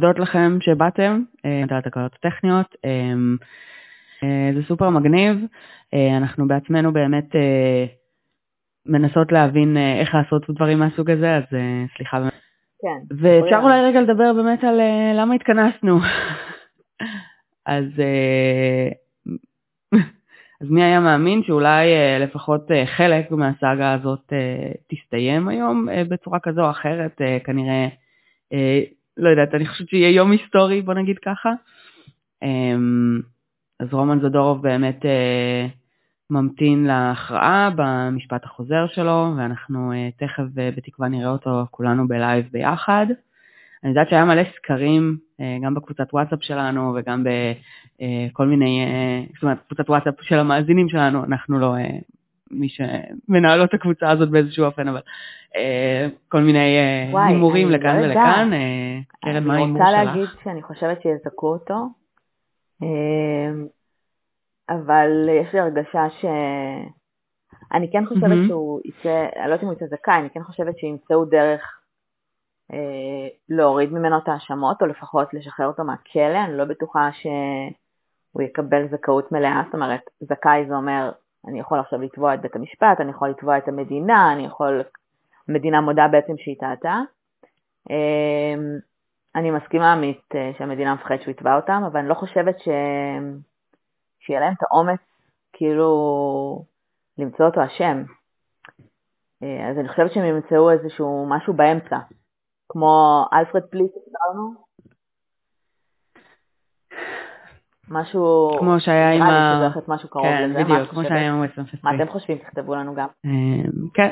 מודות לכם שבאתם, על התקלות הטכניות. זה סופר מגניב. אנחנו בעצמנו באמת מנסות להבין איך לעשות דברים מהסוג הזה, אז סליחה. כן. ואפשר אולי רגע לדבר באמת על למה התכנסנו. אז אז מי היה מאמין שאולי אה, לפחות אה, חלק מהסאגה הזאת אה, תסתיים היום בצורה כזו או אחרת, כנראה, לא יודעת, אני חושבת שיהיה יום היסטורי, בוא נגיד ככה. אמ, אז רומן זדורוב באמת ממתין להכרעה במשפט החוזר שלו, ואנחנו תכף בתקווה נראה אותו כולנו בלייב ביחד. אני יודעת שהיה מלא סקרים, אה, גם בקבוצת וואטסאפ שלנו וגם בכל מיני, אה, זאת אומרת, קבוצת וואטסאפ של המאזינים שלנו, אנחנו לא מי שמנהלות הקבוצה הזאת באיזשהו אופן, אבל כל מיני הימורים לכאן לא ולכאן. קרן, מה ההימור שלך? אני רוצה להגיד שאני חושבת שיזכו אותו, אבל יש לי הרגשה ש... אני כן חושבת שהוא יצא, אני לא יודעת אם הוא יצא זכאי, אני כן חושבת שימצאו דרך אה, להוריד ממנו את ההאשמות, או לפחות לשחרר אותו מהכלא, אני לא בטוחה שהוא יקבל זכאות מלאה, זאת אומרת, זכאי זה אומר, אני יכול עכשיו לתבוע את בית המשפט, אני יכול לתבוע את המדינה, אני יכול, המדינה מודה בעצם שהיא טעתה. אה, אני מסכימה עמית אה, שהמדינה מפחדת שהוא יתבע אותם, אבל אני לא חושבת ש... שיהיה להם את האומץ כאילו למצוא אותו אשם. אז אני חושבת שהם ימצאו איזשהו משהו באמצע, כמו אלפרד פליס שדיברנו? משהו... כמו שהיה עם ה... נראה לי משהו קרוב כן, לזה. כן, בדיוק, כמו שהיה עם ה-Western מה אתם חושבים? תכתבו לנו גם. אמ, כן.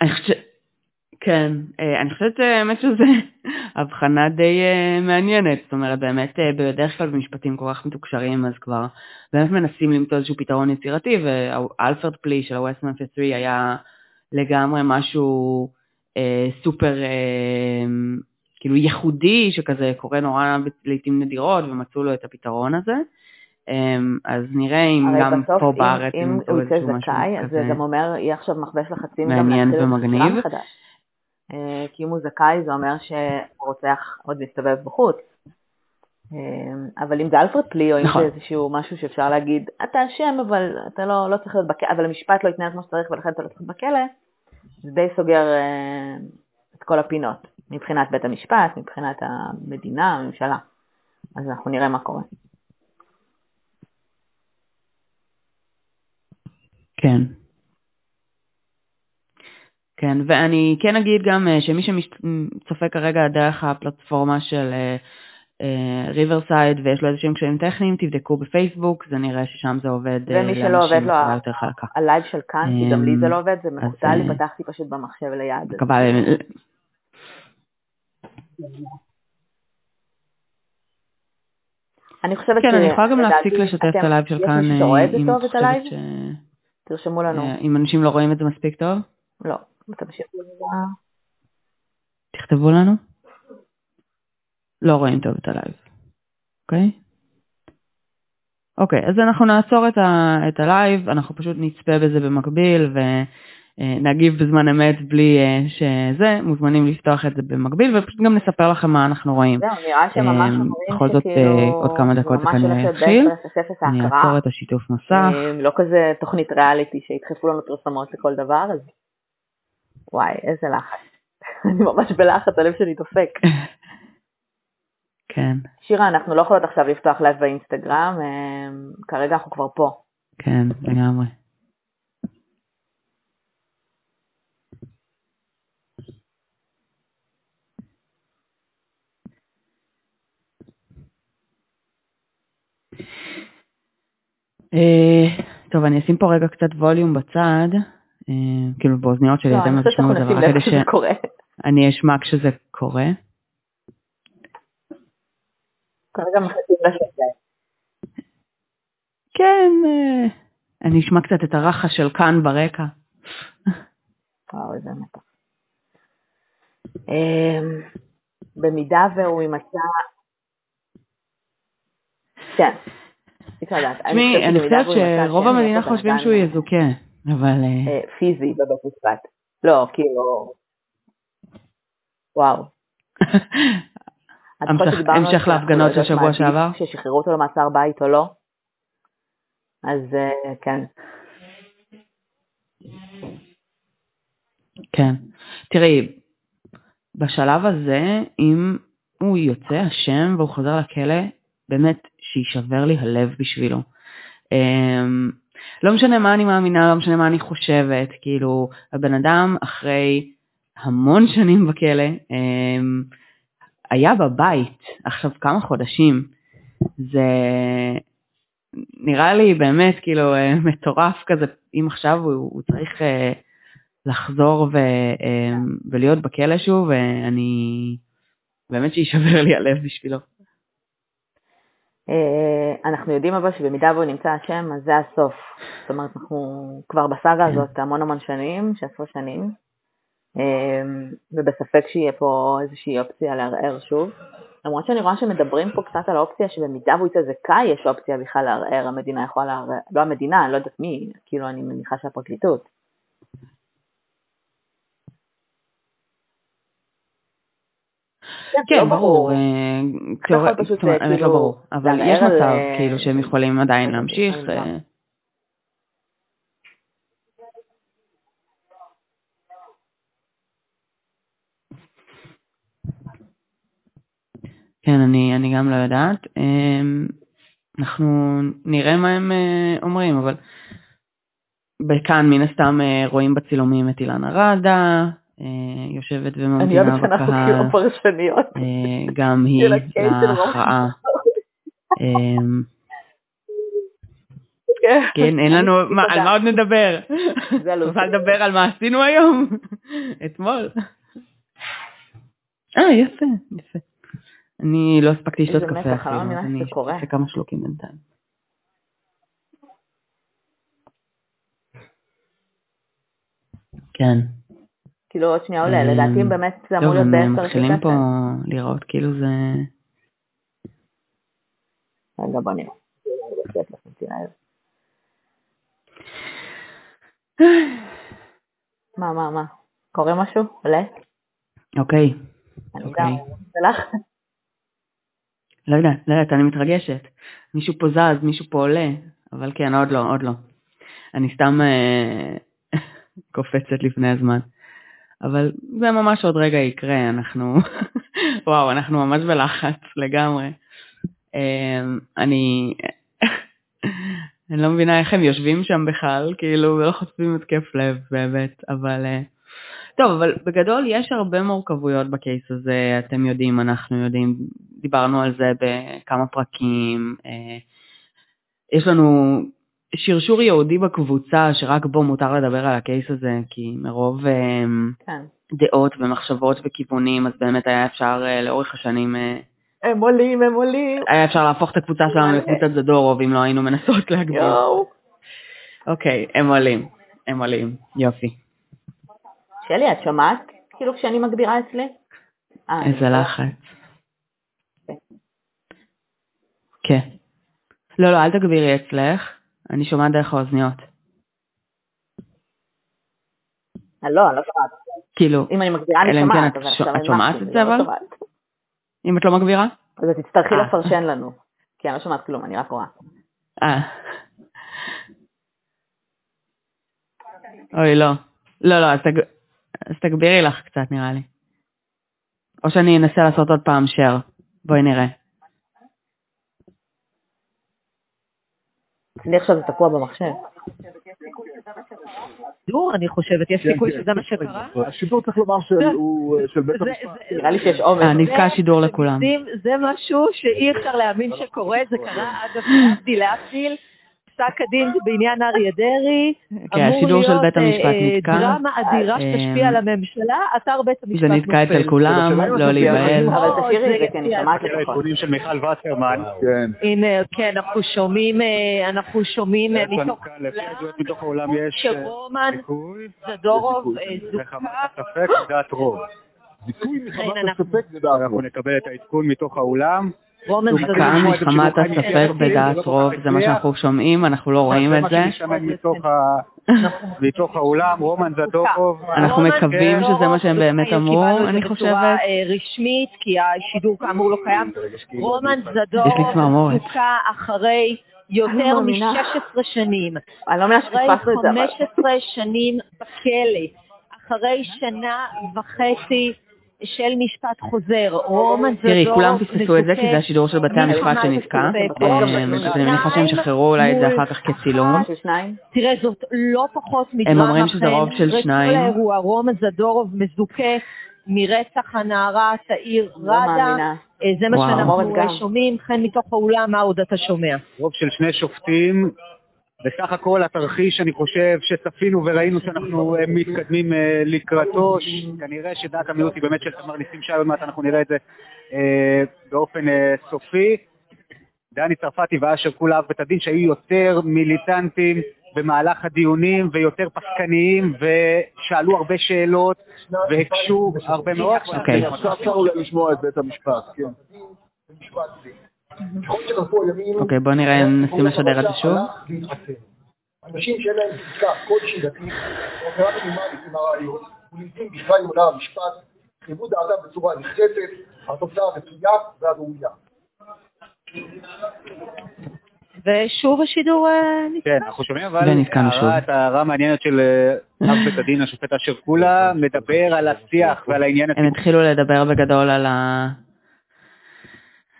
אני חושבת... כן, אה, אני חושבת באמת שזו הבחנה די אה, מעניינת, זאת אומרת באמת אה, בדרך כלל במשפטים כל כך מתוקשרים אז כבר באמת מנסים למצוא איזשהו פתרון יצירתי והאלפרד פלי של ה-West Memphis 3 היה לגמרי משהו אה, סופר אה, כאילו ייחודי, שכזה קורה נורא לעיתים נדירות, ומצאו לו את הפתרון הזה. אה, אז נראה אם גם בסוף, פה בארץ אם הוא יצא זכאי, אז זה גם אומר, יהיה עכשיו מכבש לחצים גם להתחיל ומגניב. אה, כי אם הוא זכאי זה אומר שהרוצח עוד מסתובב בחוץ. אה, אבל אם זה אלפרד פלי, או אם נכון. זה איזשהו משהו שאפשר להגיד, אתה אשם, אבל אתה לא, לא צריך להיות בכלא, אבל המשפט לא יתנהל כמו שצריך ולכן אתה לא צריך להיות בכלא, זה די סוגר אה, כל הפינות, מבחינת בית המשפט, מבחינת המדינה, הממשלה. אז אנחנו נראה מה קורה. כן. כן, ואני כן אגיד גם אה, שמי שצופה כרגע דרך הפלטפורמה של ריברסייד ויש לו איזשהם קשיים טכניים, תבדקו בפייסבוק, זה נראה ששם זה עובד ומי שלא עובד לו, הלייב של כאן, כי גם לי זה לא עובד, זה מחוצה לי, פתחתי פשוט במחשב ליד. אני חושבת כן, אני יכולה גם להפסיק לשתף את הלייב של כאן, שרואה את את הלייב? תרשמו לנו. אם אנשים לא רואים את זה מספיק טוב? לא, תמשיכו. תכתבו לנו. לא רואים טוב את הלייב, אוקיי? אוקיי, אז אנחנו נעצור את, ה, את הלייב, אנחנו פשוט נצפה בזה במקביל ונגיב בזמן אמת בלי אה, שזה, מוזמנים לפתוח את זה במקביל ופשוט גם נספר לכם מה אנחנו רואים. זהו, נראה שממש אומרים בכל זאת אה, עוד כמה דקות זה כנראה יתחיל. אני אעצור את השיתוף מסך. אה, לא כזה תוכנית ריאליטי שידחפו לנו פרסומות לכל דבר, אז וואי, איזה לחץ. אני ממש בלחץ, הלב שלי דופק. כן. שירה, אנחנו לא יכולות עכשיו לפתוח לייב באינסטגרם, אה, כרגע אנחנו כבר פה. כן, לגמרי. טוב, אני אשים פה רגע קצת ווליום בצד, אה, כאילו באוזניות שלי, אתם לא תשמעו את זה, רק כדי שאני אשמע כשזה קורה. כרגע. כן, אה, אני אשמע קצת את הרחש של כאן ברקע. וואו, איזה מתח. אמ, במידה והוא יימצא... כן. תשמעי, אני חושבת שרוב המדינה חושבים שהוא יזוכה, אבל... אה, פיזי בבית משפט. לא, כאילו... וואו. המשך להפגנות של שבוע שעבר? ששחררו אותו למעצר בית או לא. אז אה, כן. כן. תראי, בשלב הזה, אם הוא יוצא אשם והוא חוזר לכלא, באמת שיישבר לי הלב בשבילו. אמ, לא משנה מה אני מאמינה, לא משנה מה אני חושבת, כאילו, הבן אדם אחרי המון שנים בכלא, אמ, היה בבית עכשיו כמה חודשים. זה נראה לי באמת כאילו אה, מטורף כזה, אם עכשיו הוא, הוא צריך אה, לחזור ו, אה, ולהיות בכלא שוב, ואני, באמת שישבר לי הלב בשבילו. אנחנו יודעים אבל שבמידה והוא נמצא אשם, אז זה הסוף. זאת אומרת, אנחנו כבר בסאגה. הזאת המון המון שנים, 16 שנים, ובספק שיהיה פה איזושהי אופציה לערער שוב. למרות שאני רואה שמדברים פה קצת על האופציה שבמידה והוא יצא זכאי, יש אופציה בכלל לערער, המדינה יכולה לערער, לא המדינה, אני לא יודעת מי, כאילו אני מניחה שהפרקליטות. כן, ברור, אה, האמת לא כאילו ברור, אבל יש מצב אה, כאילו שהם יכולים עדיין להמשיך. כן, אני, אני גם לא יודעת. אמ, אנחנו נראה מה הם אה, אומרים, אבל בכאן מן הסתם אה, רואים בצילומים את אילנה ראדה, אה, יושבת וממתינה בקהל. אני אוהבת שאנחנו כאילו פרשניות. גם היא להכרעה. אמ, כן. כן, אין לנו, על מה עוד נדבר? נוכל לדבר על מה עשינו היום? אתמול. אה, יפה, יפה. אני לא הספקתי לשתות קפה אפילו, אז אני אשתה כמה שלוקים בינתיים. כן. כאילו עוד שנייה עולה, לדעתי אם באמת זה אמור להיות בעשר הם מתחילים פה לראות כאילו זה... רגע בוא נראה. מה, מה, מה? קורה משהו? עולה? אוקיי. אני לך? לא יודעת, לא יודעת, אני מתרגשת. מישהו פה זז, מישהו פה עולה, אבל כן, עוד לא, עוד לא. אני סתם אה, קופצת לפני הזמן. אבל זה ממש עוד רגע יקרה, אנחנו, וואו, אנחנו ממש בלחץ לגמרי. אה, אני, אני לא מבינה איך הם יושבים שם בכלל, כאילו, לא חוטפים התקף לב באמת, אבל... אה, טוב, אבל בגדול יש הרבה מורכבויות בקייס הזה, אתם יודעים, אנחנו יודעים, דיברנו על זה בכמה פרקים. אה, יש לנו שרשור יהודי בקבוצה שרק בו מותר לדבר על הקייס הזה, כי מרוב אה, כן. דעות ומחשבות וכיוונים, אז באמת היה אפשר אה, לאורך השנים... הם עולים, הם עולים. היה אפשר להפוך את הקבוצה שלנו לקבוצת זדורוב אם לא היינו מנסות להגביל. אוקיי, הם עולים, הם עולים, יופי. שלי, את שומעת? כאילו כשאני מגבירה אצלי? איזה לחץ. כן. לא, לא, אל תגבירי אצלך, אני שומעת דרך האוזניות. לא, אני לא שומעת. כאילו, אם אני מגבירה אני שומעת, אבל עכשיו את שומעת את זה לא אבל? אם את לא מגבירה? אז תצטרכי אה. לפרשן לנו, כי אני לא שומעת כלום, אני רק רואה. אה. אוי, לא. לא, לא, אז תגבירי לך קצת נראה לי. או שאני אנסה לעשות עוד פעם share. בואי נראה. אני עכשיו זה תקוע במחשב. שידור, אני חושבת, יש סיכוי שזה מה שקרה. השידור צריך לומר שהוא של בית המשפט. נראה לי שיש עומס. נתקע השידור לכולם. זה משהו שאי אפשר להאמין שקורה, זה קרה אגב להבדיל להבדיל. פסק הדין בעניין אריה דרעי, כן, אמור להיות אה, דרמה אדירה שתשפיע על הממשלה, אתר בית המשפט נופל. זה נתקע אצל כולם, לא להיבהל. אבל תשאירי את זה, כי אני לפחות. העדכונים של מיכל וסרמן. הנה, כן, אנחנו שומעים, אה, אנחנו שומעים מתוך... העולם שרומן, זדורוב, זוכה. זיכוי מחמת הספק זה דעת רוב. אנחנו נקבל את העדכון מתוך האולם. כאן מחמת הספק בדעת זה רוב, זה מה. שאנחנו שומעים, אנחנו לא רואים את זה. מתוך האולם, רומן זדורוב. אנחנו מקווים זדורוב, שזה מה שהם באמת קיבלנו אמרו, את זה אני בצורה חושבת. אה, רשמית, כי השידור כאמור לא קיים. רומן צמרמורת. זוכה אחרי יותר לא מאמינה. מ-16 שנים. אני לא מאמינה אחרי שפספסנו את זה, אבל... 15 שנים בכלא, אחרי שנה וחצי של משפט חוזר, רומן זדורוב תראי, כולם פספסו את זה, כי זה השידור של בתי המשפט שנתקע. אה, אני מניחה שהם ישחררו אולי את זה אחר כך כצילום. תראה, זאת לא פחות מדרמה. הם אומרים שזה. רוב של שניים. רומן זדורוב מזוכה מרצח הנערה תאיר לא ראדה. אה, זה מה. שאנחנו. שומעים. חן, מתוך האולם, מה עוד אתה שומע? רוב של שני שופטים. בסך הכל התרחיש, אני חושב שצפינו וראינו שאנחנו אה, מתקדמים אה, לקראתו, כנראה שדעת המיעוט היא באמת של תמר ניסים שי, עוד מעט אנחנו נראה את זה אה, באופן סופי. דני צרפתי ואשר כולה בית הדין שהיו יותר מיליטנטים במהלך הדיונים ויותר פסקניים ושאלו הרבה שאלות והקשו הרבה מאוד. אוקיי. אפשר לשמוע את בית המשפט, כן. ככל שחלפו הימים... אוקיי, בוא נראה אם נסים לשדר את זה שוב. הלך והתחתן. אנשים שאין להם זיקה כלשהי דתית, או הכרה מינימלית עם הרעיון, ולעיתים בכלל עם עולם המשפט, חיוו דעתם בצורה נחרצת, התוצאה הרצויה והראויה. ושוב השידור אה, נתקע. כן, אנחנו שומעים אבל שוב. את ההערה המעניינת של אה, אב בית הדין, השופט אשר כולה, מדבר על השיח ועל העניין הם התחילו לדבר בגדול על ה...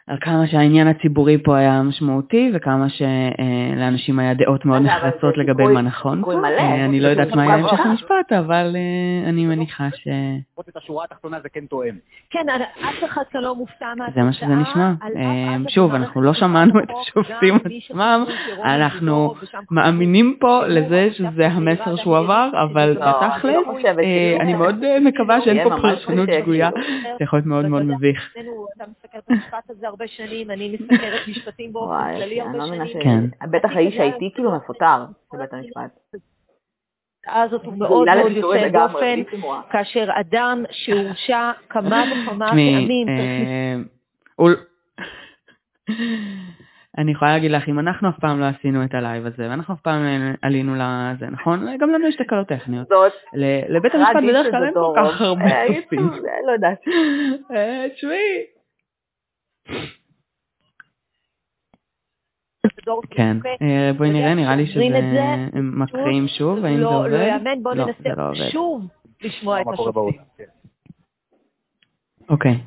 על כמה שהעניין הציבורי פה היה משמעותי וכמה שלאנשים היה דעות מאוד נחרצות לגבי מה נכון. אה, אני לא יודעת מה סיכוי המשך. המשפט, אבל אה, אני מניחה ש... לפחות את השורה התחתונה זה כן תואם. כן, אף אחד כאן לא מופתע מהתוצאה. זה מה שזה נשמע. אה, שוב, אחד אנחנו לא לא שמענו את השופטים עצמם, אנחנו מאמינים פה לזה שזה המסר שהוא עבר, אבל לא, אני בתכלס, לא אה, כאילו- אני מאוד אה, מקווה שאין פה פרשנות שגויה, כאילו. זה יכול להיות מאוד מאוד מביך. הרבה שנים, אני מסתכלת משפטים באופן כללי הרבה לא שנים. ש... בטח האיש האיטי כאילו מפוטר בבית המשפט. אז הוא מאוד מאוד יוצא דופן. כאשר אדם שהורשע כמה וכמה פעמים, אה, אני יכולה להגיד לך, אם אנחנו אף פעם לא עשינו את הלייב הזה, ואנחנו אף פעם אה, עלינו לזה, נכון? גם לנו יש תקלות טכניות. זאת ל- לבית המשפט בדרך כלל אין כל. כך הרבה אה, נושאים. זה, לא יודעת. אה, תשמעי. כן. אה, בואי נראה, נראה לי שזה... מקריאים שוב, האם זה לא, עובד? לא יאמן, בואו לא, ננסה לא. שוב לשמוע את השופטים. כן. אוקיי,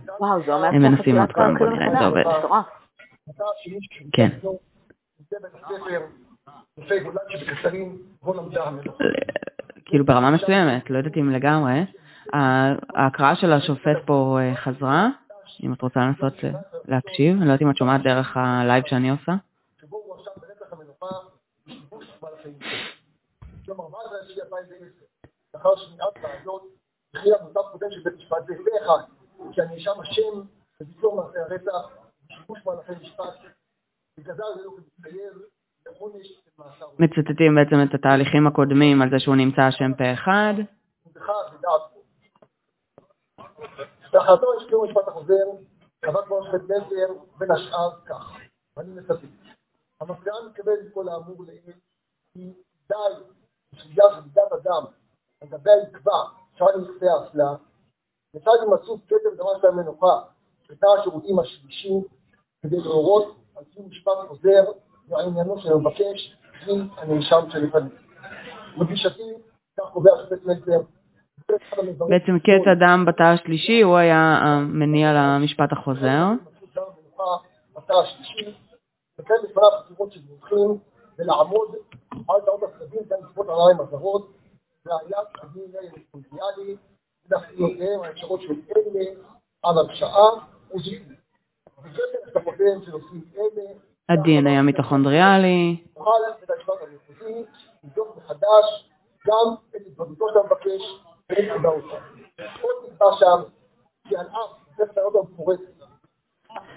הם מנסים עוד פעם, כבר בוא נראה אם זה עובד. כן. כאילו ברמה מסוימת, לא יודעת אם לגמרי. ה- ההקראה של השופט פה אה, חזרה, אם את רוצה לנסות להקשיב, אני לא יודעת אם את שומעת דרך הלייב שאני עושה. שבו הוא הואשם ברצח המנוחה ושיבוש הליכים. ביום 14 ביולי 2010, לאחר שמיעת עדות, הכריע מותב קודם של בית משפט זה פה אחד, כי הנאשם אשם בביצוע מעשי הרצח ושיבוש מהלכי משפט, וגזר עלינו כמצטייר לעונש של מאסר. מצטטים בעצם את התהליכים הקודמים על זה שהוא נמצא אשם פה אחד. יש קיום המשפט החוזר, קבע כבר השופט מלצר בין השאר כך, ואני מצטט: המסקנה מתקבלת מכל האמור לעיל כי די בסוגיה של מידת אדם לגבי העקבה שרק נכסי האסלה, לצד הימצאות כתב דמה של המנוחה בתא השירותים השלישי כדי להורות על קיום משפט חוזר ועניינו של המבקש עם הנאשם שלפניו. בגישתי, כך קובע השופט מלצר, בעצם קץ אדם בתא השלישי, הוא היה המניע למשפט החוזר. בתא השלישי, לקיים בפניו חקירות של מומחים ולעמוד על טעות הצדדים גם לכפות הרגליים הזרות ועליית הדין האינטרנציאלי ולהפעילותיהם האפשרות של אלה על הרשעה וזיכוי. וגדר השלכותיהם של נושאים אלה ה-DNA המיטוכונדריאלי, יוכל בית המשפט המחוזי לבדוק מחדש גם את התבטאותו של המבקש ואת הודעותיו. עוד נקבע שם כי על אף ספר הרב המפורטת,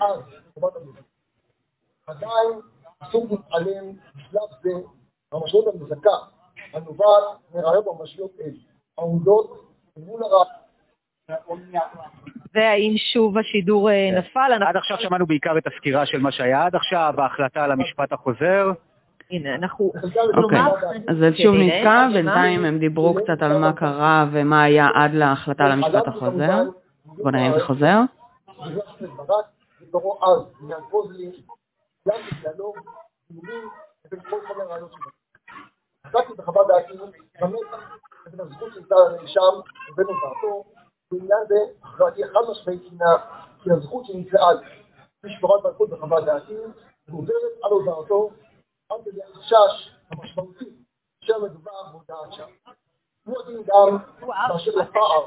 אז חובת המדינה, עדיין אסור להתעלם בשלב זה מהמשמעות המזכה הנובעת מראיות ממשיות אלה, העומדות מול הרב והאם שוב השידור אה, כן. נפל. עד עכשיו שמענו בעיקר את הסקירה של מה שהיה עד עכשיו, ההחלטה על המשפט החוזר. הנה, אנחנו... אוקיי, אז זה שוב נתקע? בינתיים הם דיברו קצת על מה קרה ומה היה עד להחלטה על המשפט החוזר. בוא נראה אם זה חוזר. חזקתי בחוות דעתי במתח לבין הזכות של צה"ל הנאשם לבין הודעתו, בעניין זה הכרעתי חד משמעית הינה כי הזכות שנקראה שפורט באריכות בחוות דעתי, גוברת על הודעתו עד כדי החשש המשמעותי שמדובר בהודעת שווא. הוא הדין גם באשר לפער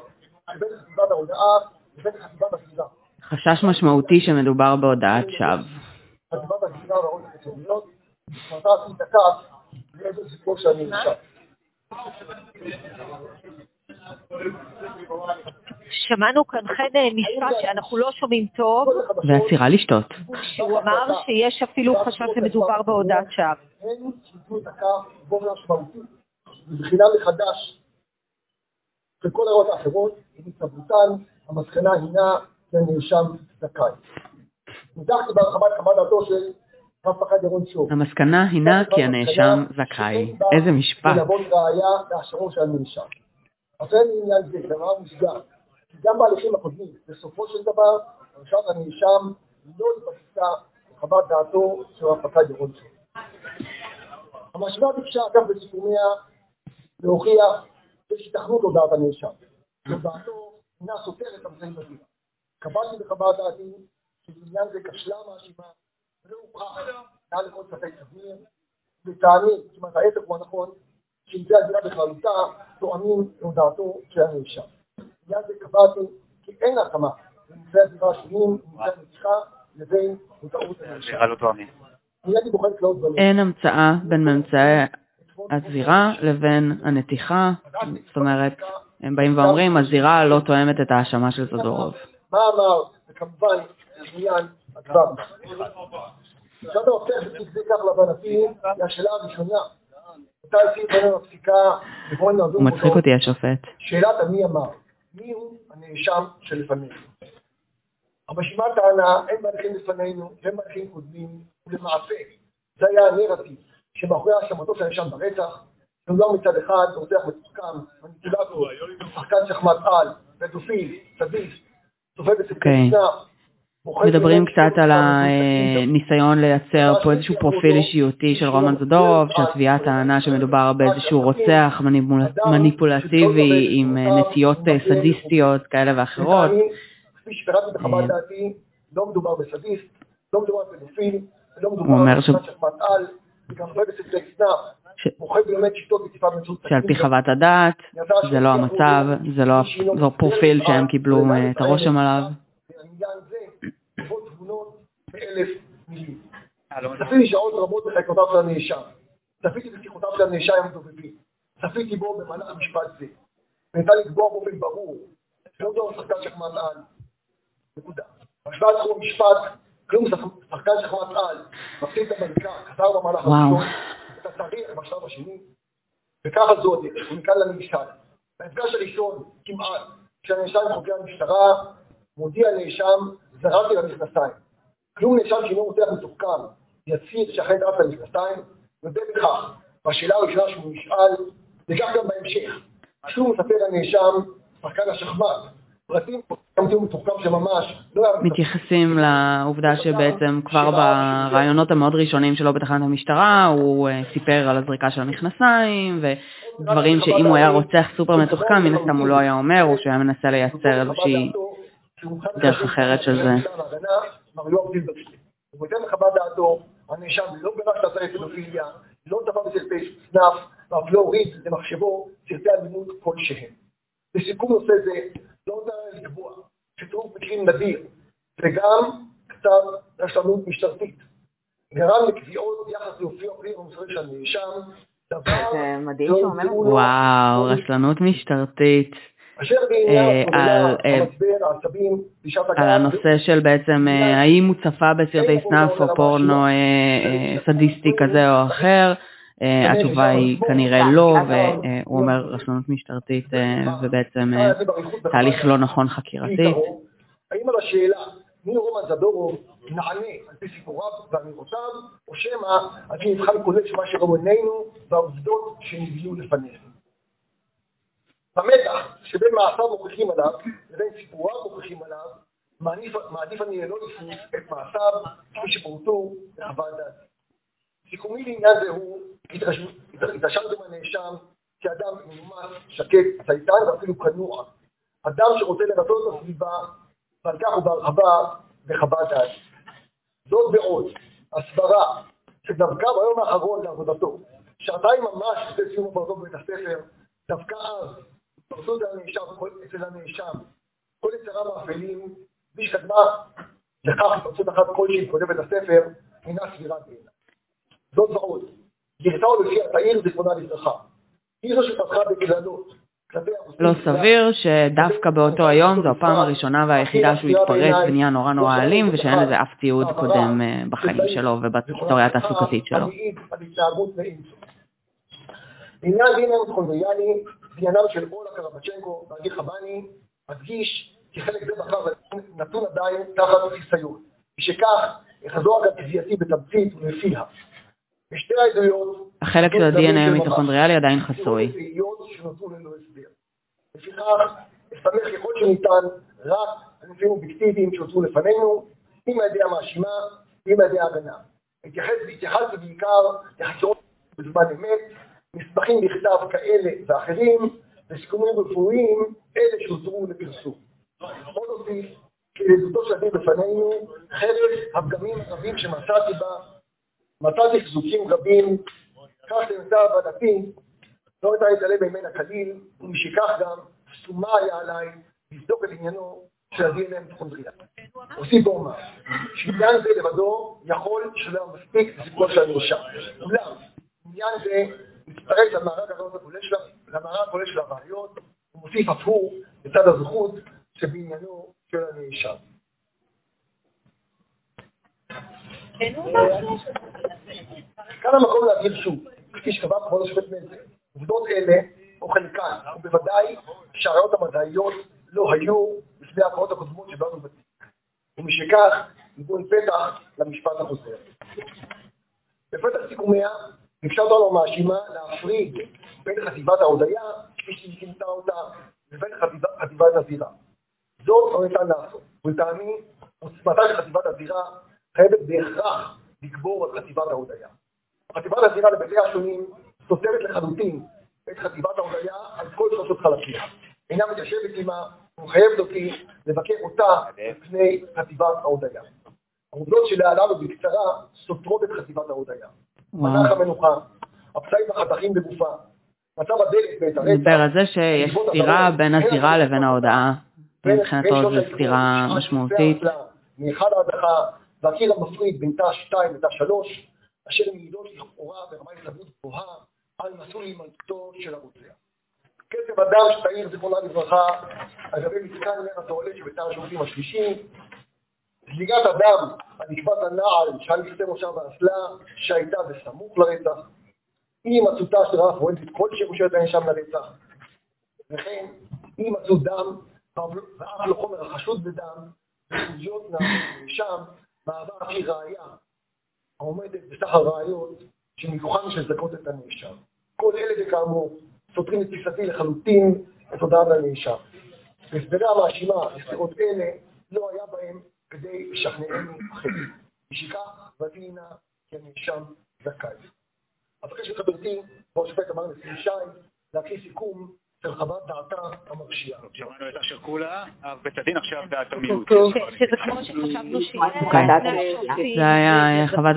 בין חטיבת ההודעה לבין חטיבת הסביבה. חשש משמעותי שמדובר בהודעת שווא. חטיבת הסביבה וההון החיצוניות, מטרת להיתקף לאיזה סיפור שאני נשאר. שמענו כאן חן אה, משפט שאנחנו לא שומעים טוב, ועצירה לשתות. שהוא אמר שיש אפילו חשש שמדובר בהודעת שווא. הם שיתנו את הקו באופן משמעותי, בבחינה מחדש של כל ההוראות האחרות, עם התנבאותן, המסקנה הינה כי הנאשם זכאי. ניתחתי בהרחבת חוות דעתו של רב פקד ירון שור. המסקנה הינה כי הנאשם זכאי. איזה משפט. ולעבוד ראייה להשערו של הנאשם. אכן לעניין זה, דבר מוסגר, גם בהליכים הקודמים, בסופו של דבר, הרשעת הנאשם לא התבססה על חוות דעתו של רב פקד ירון שור. המשוואה ביקשה, אגב, בסיכומיה, להוכיח שיש היתכנות להודעת הנאשם. הודעתו אינה סותרת אמצעים בדירה. קבלתי בחוות דעתי שבעניין זה כשלה המאשימה ולא הוכח מעל לכל ספק סביר. לטעמי, כמעט ההפך הוא הנכון, שאמצעי הדירה בכללותה תואמים להודעתו של הנאשם. בעניין זה קבעתי כי אין התאמה בין הדירה השונים, אמצעי הנצחה, לבין בלב. אין המצאה בין ממצאי הזירה לבין הנתיחה, זאת אומרת, הם באים ואומרים, הזירה לא תואמת את ההאשמה של זדורוב. מה אמר, וכמובן, עניין הדבר. המפתח בתיק זה כך להבנתי, היא השאלה הראשונה. הוא מצחיק אותי השופט. שאלת המי אמר, מי הוא הנאשם שלפנינו? הרשימה טענה, אין מהלכים לפנינו, אין מהלכים קודמים, ולמעשה, זה היה הנרטיב שמאחורי האשמתו של הנאשם ברצח, מדובר מצד אחד רוצח מתוחכם, מניפולטור, שחקן שחמט על, פדופיל, סדיסט, צופה אוקיי. מדברים קצת על סרטים, הניסיון לייצר פה איזשהו פרופיל אישיותי של רומן זדורוב, שהתביעה טענה שמדובר באיזשהו רוצח מניפול- מניפולטיבי עם אה, נטיות אה, סדיסטיות כאלה ואחרות. לטעמי, כפי שפירטתי אה. בחוות דעתי, לא מדובר בסדיסט, לא מדובר בפדופיל, לא מדובר הוא אומר ש- על, וגם בסרטי snuff, שעל פי חוות הדעת זה לא המצב, זה לא זה פרופיל שהם קיבלו אה, את הרושם עליו. בעניין זה, כתובות תבונות באלף מילים. אה, לא. צפיתי שעות רבות בחקירותיו של הנאשם. צפיתי בשיחותיו של הנאשם עם הדובבים. צפיתי בו במהלך משפט זה. וניתן לקבוע באופן ברור שלא מדובר בשחקן שחמט על. נקודה. בהשוואה לתחום המשפט, כלום שח- שחקן שחמט על, מפסיד את המלכה, חזר במהלך. הראשון, את התאריך בשלב השני, וככה זו הדרך, מכאן לנמשל. במפגש הראשון, כמעט, כשהנאשם עם חוקרי המשטרה, מודיע הנאשם, זרקתי למכנסיים. כלום נאשם שאינו רוצח מתוחכם, יצהיר שאכן דרך למכנסיים, ובכך, בשאלה הראשונה שהוא נשאל, וכך גם בהמשך. שוב מספר הנאשם, שחקן השחמט, פרטים פרטים מתוחכם שממש, לא היה מתייחסים לעובדה שבעצם כבר ברעיונות המאוד ראשונים שלו בתחנת המשטרה הוא אה, סיפר על הזריקה של המכנסיים ודברים שאם הוא היה רוצח סופר מתוחכם מן הסתם הוא לא היה אומר או שהוא היה מנסה לייצר איזושהי דרך אחרת של זה. מר יואב זילברשטיין. ובהתאם לחוות דעתו, הנאשם לא את אתרי פדופיליה, לא צפה בסרטי סנאפ, ואף לא הוריד למחשבו סרטי אלימות כלשהם. לסיכום נושא זה, לא ניתן לקבוע שצירוף מקרים נדיר, וגם קצת רשלנות משטרתית, גרם לקביעות יחס לאופיו הפנים המוסרי של הנאשם, דבר זה מדהים לא שהוא אומר וואו, רשלנות משטרתית. אשר אה, בעניין על, אה, הנושא של בעצם אה, האם הוא צפה בסרטי סנאפ או פורנו סדיסטי כזה או אחר. התשובה היא כנראה לא, והוא אומר רשלנות משטרתית ובעצם תהליך לא נכון. בעיקרו, האם על השאלה מי רומן זדורוב נענה על פי סיפוריו ואמירותיו, או שמא על פי מבחן כולל של מה עינינו והעובדות שנביאו לפנינו. במתח שבין מעשיו מוכיחים עליו לבין סיפוריו מוכיחים עליו, מעדיף אני לא לפרוס את מעשיו כפי שפורטו בחוות דעתי. סיכומי לעניין זה הוא, התרשמתם הנאשם כאדם מנומס, שקט, צייתן ואפילו כנוע, אדם שרוצה לרצות את הסביבה, ועל כך הוא בהרחבה בחוות דעת. זאת ועוד, הסברה, שדווקא ביום האחרון לעבודתו, שעתיים ממש לפני סיום עבודתו בבית הספר, דווקא אז, פרצו אצל הנאשם, כל יצריו האפלים, מי שקדמה לכך התפרצות אחת כלשהי בית הספר, אינה סבירה בעיניי. זאת ועוד, גרסה לפי התאיר זיכרונה לברכה. היא זו שפתחה בקללות, לא סביר שדווקא באותו היום זו הפעם הראשונה והיחידה שהוא התפרץ ונהיה נורא נורא אלים ושאין לזה אף תיעוד קודם אה, בחיים שלו ובהיסטוריה התעסוקתית שלו. בעניין דין המטחונדריאני, בעניינם של אולה קרבצ'נקו ואגיד חבני, אדגיש כי חלק זה בחר נתון עדיין תחת חיסיון. משכך, יחזור גם קביעתי בתמצית ולפיה. בשתי העדויות... החלק של ה-DNA המיטוכונדריאלי עדיין חסוי. לפיכך, אסתמך ככל שניתן רק על נושאים אובייקטיביים שהוצאו לפנינו, עם הידי המאשימה ועם הידי ההגנה. התייחסתי בעיקר לחקירות בזמן אמת, מסמכים בכתב כאלה ואחרים, וסיכומים רפואיים אלה שהוצאו לפרסום. עוד אוסיף כי לעדותו של הדין בפנינו, חרף הפגמים הרבים שמצאתי בה, מצאתי חיזוקים רבים, כך שנמצא הבנתי לא הייתה להתעלם ממנה כליל, ומשכך גם שומה היה עליי לבדוק את עניינו של ה-DNA מיטוכונדריה. אוסיף ואומר, שעניין זה לבדו יכול שלא מספיק לסיפור של הנרשם. אולם, עניין זה מצטרף למארג הכולל של הבעיות, ומוסיף אף הוא לצד הזכות שבעניינו של הנאשם. כאן המקום להגיד שוב, כפי שקבע כבוד השופט מלצר, עובדות אלה, או חלקן, ובוודאי שהראיות המדעיות לא היו לפני הקראות הקודמות שבאנו בתיק. ומשכך, ניתנו פתח למשפט החוזר. בפתח סיכומיה, ביקשה אותנו המאשימה להפריד בין חטיבת ההודיה, כפי שהיא כינתה אותה, לבין חטיבת הזירה. זאת לא ניתן לעשות. ולטעמי, עוצמתה של חטיבת הזירה חייבת בהכרח לגבור על חטיבת ההודיה. חטיבת הזירה לבתי השונים סותרת לחלוטין את חטיבת ההודיה על כל שלושות חלקיה. אינה מתיישבת עימה ומחייבת אותי לבקר אותה לפני חטיבת ההודיה. העובדות שלהלן ובקצרה סותרות את חטיבת ההודיה. מנח המנוחה, הפצעים החתכים בגופה, מצב הדלת ואת הרצח. דיבר על זה שיש סתירה בין הזירה לבין ההודעה. מבחינתו זו סתירה משמעותית. מאחד ההדחה והקיר המפריד בין תא 2 לתא 3, אשר מעידות לכאורה ברמה התלהבות גבוהה על מסלול הימלטותו של הרוצח. קצב הדם שתאיר זיכרונה לברכה על גבי מתקן נר הטואלט שבתא השירותים השלישי, זליגת הדם על נקבת הנעל שעל מכסה מושב האסלה שהייתה בסמוך לרצח, אי מצאותה של רב פורנזית כלשהו של הנאשם לרצח, וכן אי מצאו דם ואף לא חומר החשוד בדם, וחוזיות נאשם מעבר הכי ראייה העומדת בסך הראיות שמכוחן יש לזכות את הנאשם. כל אלה וכאמור סותרים את תפיסתי לחלוטין את הודעת הנאשם. בהסברי המאשימה לסתירות אלה לא היה בהם כדי לשכנענו אחרת. משכך ותהינה כי הנאשם זכאי. אבקש את חברתי, ראש השופט אמר נשיא שי, להקריא סיכום של חוות דעתה המרשיעה. שמענו את אשר כולה, אב בית הדין עכשיו דעת המיעוט. שזה כמו שחשבנו שיהיה זה היה חוות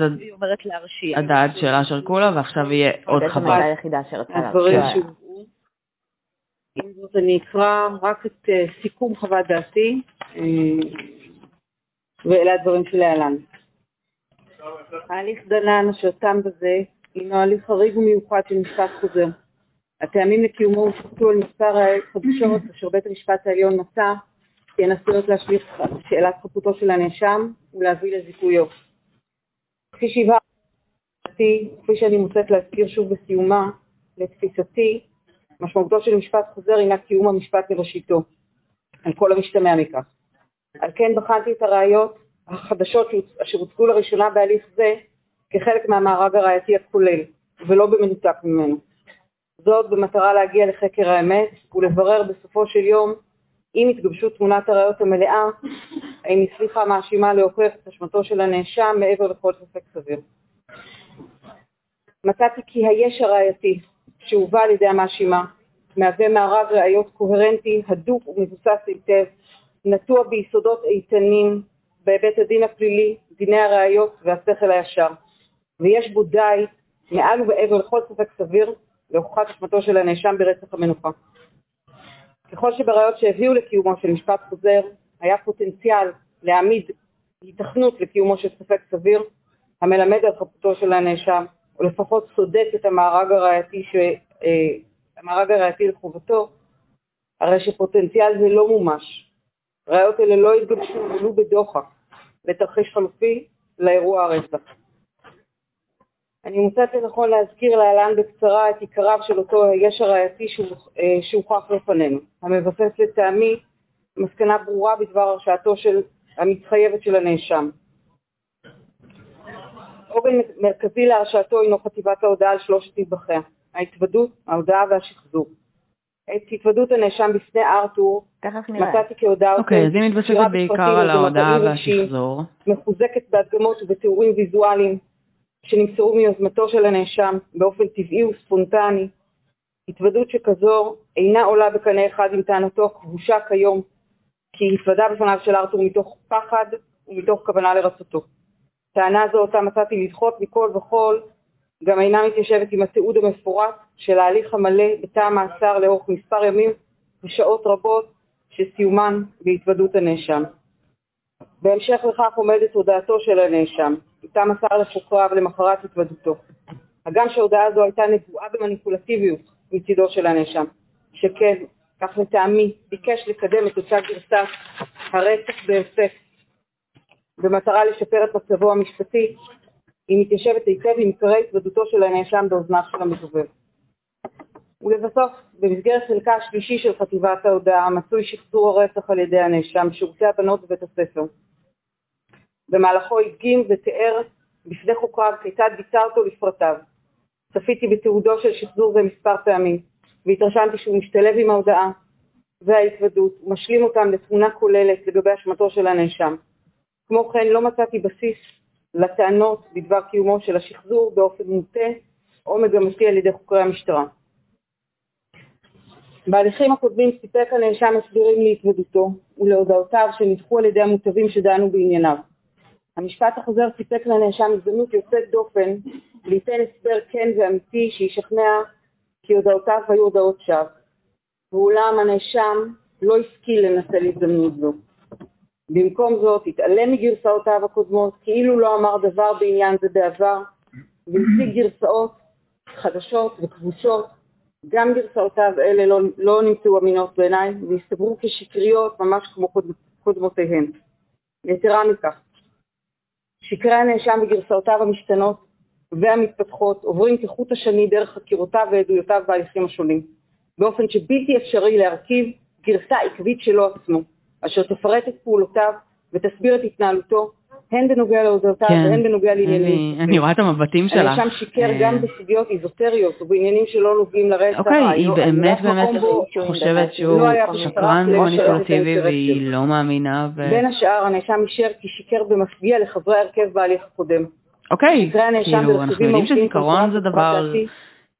הדעת של אשר כולה, ועכשיו יהיה עוד חוות. היחידה שרצה להרשיע. עם זאת אני אקרא רק את אה, סיכום חוות דעתי, אה, ואלה הדברים שלהלן. ההליך דנן אשר תם בזה הינו הליך חריג ומיוחד של משפט חוזר. הטעמים לקיומו הופחתו על מספר החדשות אשר בית המשפט העליון מצא כי הן עשויות להשליך שאלת חפותו של הנאשם ולהביא לזיכויו. כפי שהבהרתי, כפי שאני מוצאת להזכיר שוב בסיומה, לתפיסתי, משמעותו של משפט חוזר הינה קיום המשפט לראשיתו, על כל המשתמע מכך. על כן בחנתי את הראיות החדשות אשר הוצגו לראשונה בהליך זה כחלק מהמארג הראייתי הכולל, ולא במנותק ממנו. זאת במטרה להגיע לחקר האמת ולברר בסופו של יום עם התגבשות תמונת הראיות המלאה, האם הצליחה המאשימה להוכיח את אשמתו של הנאשם מעבר לכל ספק סביר. מצאתי כי היש הראייתי שהובא על ידי המאשימה מהווה מארג ראיות קוהרנטי, הדוק ומבוסס היטב, נטוע ביסודות איתנים בהיבט הדין הפלילי, דיני הראיות והשכל הישר, ויש בו די מעל ומעבר לכל ספק סביר להוכחת אשמתו של הנאשם ברצח המנוחה. ככל שבראיות שהביאו לקיומו של משפט חוזר היה פוטנציאל להעמיד היתכנות לקיומו של ספק סביר המלמד על חפותו של הנאשם, או לפחות צודק את המארג הראייתי, ש... אה, המארג הראייתי לחובתו, הרי שפוטנציאל זה לא מומש. ראיות אלה לא התגבשו ולו בדוחק לתרחיש חלופי לאירוע הרצח. אני מוצאת לנכון להזכיר להלן בקצרה את עיקריו של אותו היש הראייתי אה, שהוכח לפנינו, המבסס לטעמי מסקנה ברורה בדבר הרשעתו של המתחייבת של הנאשם. עוגן מרכזי להרשעתו הינו חטיבת ההודעה על שלושת נדבכיה, ההתוודות, ההודעה והשחזור. את התוודות הנאשם בפני ארתור מצאתי כהודעה אוקיי, אז היא מתבססת בעיקר על ההודעה והשחזור. מחוזקת בהדגמות ובתיאורים ויזואליים שנמסרו מיוזמתו של הנאשם באופן טבעי וספונטני, התוודות שכזו אינה עולה בקנה אחד עם טענתו הכבושה כיום, כי התוודה בפניו של ארתור מתוך פחד ומתוך כוונה לרצותו. טענה זו אותה מצאתי לדחות מכל וכל, גם אינה מתיישבת עם התיעוד המפורט של ההליך המלא בתא המאסר לאורך מספר ימים ושעות רבות שסיומן בהתוודות הנאשם. בהמשך לכך עומדת הודעתו של הנאשם, איתה מסר לחוקריו למחרת התוודותו. הגם שההודעה הזו הייתה נבואה במניפולטיביות מצידו של הנאשם, שכן, כך לטעמי, ביקש לקדם את אותה גרסת הרצח באפקט במטרה לשפר את מצבו המשפטי, היא מתיישבת היטב עם עיקרי התוודותו של הנאשם באוזניו של המדובב. ולבסוף, במסגרת חלקה השלישי של חטיבת ההודעה מצוי שחזור הרצח על ידי הנאשם בשירותי הבנות בבית הספר. במהלכו הדגים ותיאר בפני חוקריו כיצד ביצע אותו לפרטיו. צפיתי בתיעודו של שחזור זה מספר פעמים, והתרשמתי שהוא משתלב עם ההודעה וההתוודות ומשלים אותם לתמונה כוללת לגבי אשמתו של הנאשם. כמו כן, לא מצאתי בסיס לטענות בדבר קיומו של השחזור באופן מוטה או מגמתי על ידי חוקרי המשטרה. בהליכים הקודמים סיפק הנאשם הסבירים להתוודותו ולהודעותיו שנדחו על ידי המוטבים שדנו בענייניו. המשפט החוזר סיפק לנאשם הזדמנות יוצאת דופן ליתן הסבר כן ואמיתי שישכנע כי הודעותיו היו הודעות שווא. ואולם הנאשם לא השכיל לנצל הזדמנות זו. במקום זאת התעלם מגרסאותיו הקודמות כאילו לא אמר דבר בעניין זה בעבר והציג גרסאות חדשות וכבושות גם גרסאותיו אלה לא, לא נמצאו אמינות בעיניי והסתברו כשקריות ממש כמו קודמותיהן. יתרה מכך, שקרי הנאשם וגרסאותיו המשתנות והמתפתחות עוברים כחוט השני דרך חקירותיו ועדויותיו בהליכים השונים, באופן שבלתי אפשרי להרכיב גרסה עקבית שלו עצמו, אשר תפרט את פעולותיו ותסביר את התנהלותו הן בנוגע להודעותיו כן. והן בנוגע לעניינים. אני, אני רואה את המבטים שלך. הנאשם שיקר גם אה. בסוגיות איזוטריות ובעניינים שלא נוגעים לרצח. אוקיי, היא באמת באמת חושבת שהוא לא שקרן ומניפולטיבי והיא לא מאמינה. ו... בין השאר הנאשם אישר כי שיקר במפגיע לחברי ההרכב בהליך הקודם. אוקיי, כאילו אנחנו יודעים שזיכרון זה דבר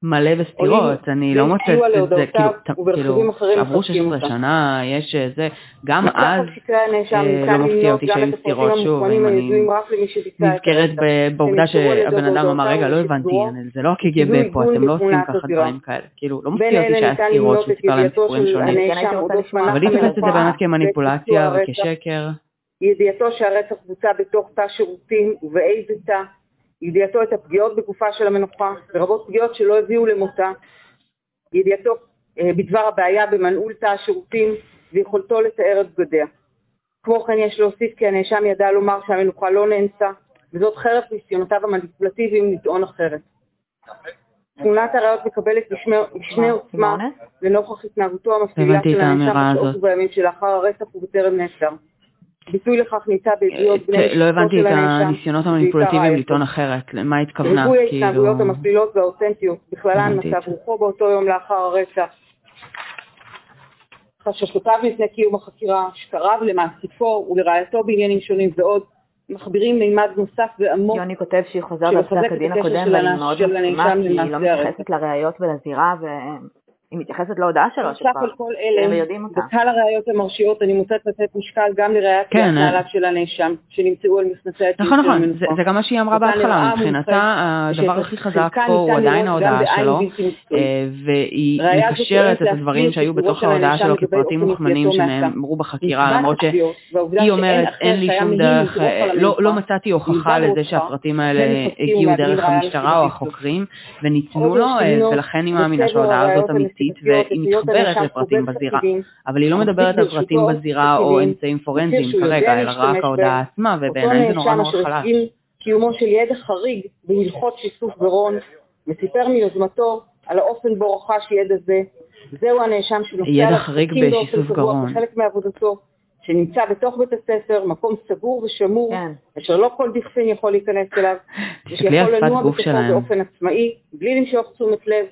מלא בסתירות, אני לא מוצאת את זה, כאילו, כאילו, עברו 16 שנה, יש זה, גם אז אה, לא מפתיע אותי שהיו סתירות שוב, אם אני נזכרת בעובדה שהבן אדם אמר, רגע, לא הבנתי, זה לא הקג"ב פה, אתם לא עושים ככה דברים כאלה, כאילו, לא מפתיע אותי שהיה סתירות שסיפר להם סיפורים שונים, אבל היא תופסת את זה באמת כמניפולציה וכשקר. ידיעתו שהרצח בוצע בתוך תא שירותים ובאיזה תא ידיעתו את הפגיעות בגופה של המנוחה, לרבות פגיעות שלא הביאו למותה, ידיעתו אה, בדבר הבעיה במנעול תא השירותים ויכולתו לתאר את בגדיה. כמו כן יש להוסיף כי הנאשם ידע לומר שהמנוחה לא נאנסה, וזאת חרף ניסיונותיו המניפולטיביים לטעון אחרת. תמונת הראיות מקבלת משנה עוצמה לנוכח התנהגותו המפעילה של הנאשם בשעות ובימים שלאחר הרצח ובטרם נאסר. ביטוי לכך נמצא בעדויות בני לא הבנתי את הניסיונות המניפולטיביים לטעון אחרת, למה התכוונה? ריבוי ההתנהגויות כאילו- המפלילות והאותנטיות, בכללן מצב רוחו באותו יום לאחר הרצח, חששותיו מפני קיום החקירה, שקריו למעסיפו ולרעייתו בעניינים שונים ועוד, מכבירים מימד נוסף ועמוק. יוני כותב שהיא חוזרת על פסק הדין הקודם והיא מאוד מסכימה כי היא לא מתייחסת לראיות ולזירה היא מתייחסת להודעה שלו, שכבר אלה, יודעים אותה. בקהל הראיות המרשיעות אני מוצאת לתת משקל גם לראיית כן, ההתנהלת של הנאשם, שנמצאו על מסנצי התיק נכון, נכון, זה, זה גם מה שהיא אמרה בהתחלה, מבחינתה הדבר הכי חזק פה הוא עדיין ההודעה שלו, אה, והיא מקשרת את הדברים שהיו בתוך ההודעה שלו כפרטים מוכמנים שנאמרו בחקירה, למרות שהיא אומרת אין לי שום דרך, אה, לא, לא מצאתי הוכחה לזה שהפרטים האלה הגיעו דרך המשטרה או החוקרים וניתנו לו, אה, ולכן היא מאמינה שההודעה הזאת אמיתית. אמיתית והיא מתחברת לפרטים בזירה, אבל היא לא מדברת על פרטים בזירה או אמצעים פורנזיים כרגע, אלא רק ההודעה עצמה, ובעיניי זה נורא נורא חלש. קיומו של ידע חריג בהלכות שיסוף גרון, וסיפר מיוזמתו על האופן בו רכש ידע זה. זהו הנאשם שנוסע ידע חריג בשיסוף גרון. חלק מעבודתו, שנמצא בתוך בית הספר, מקום סגור ושמור, כן. אשר לא כל דכפין יכול להיכנס אליו, ושיכול לנוע בתוכו באופן עצמאי, בלי למשוך תשומת לב,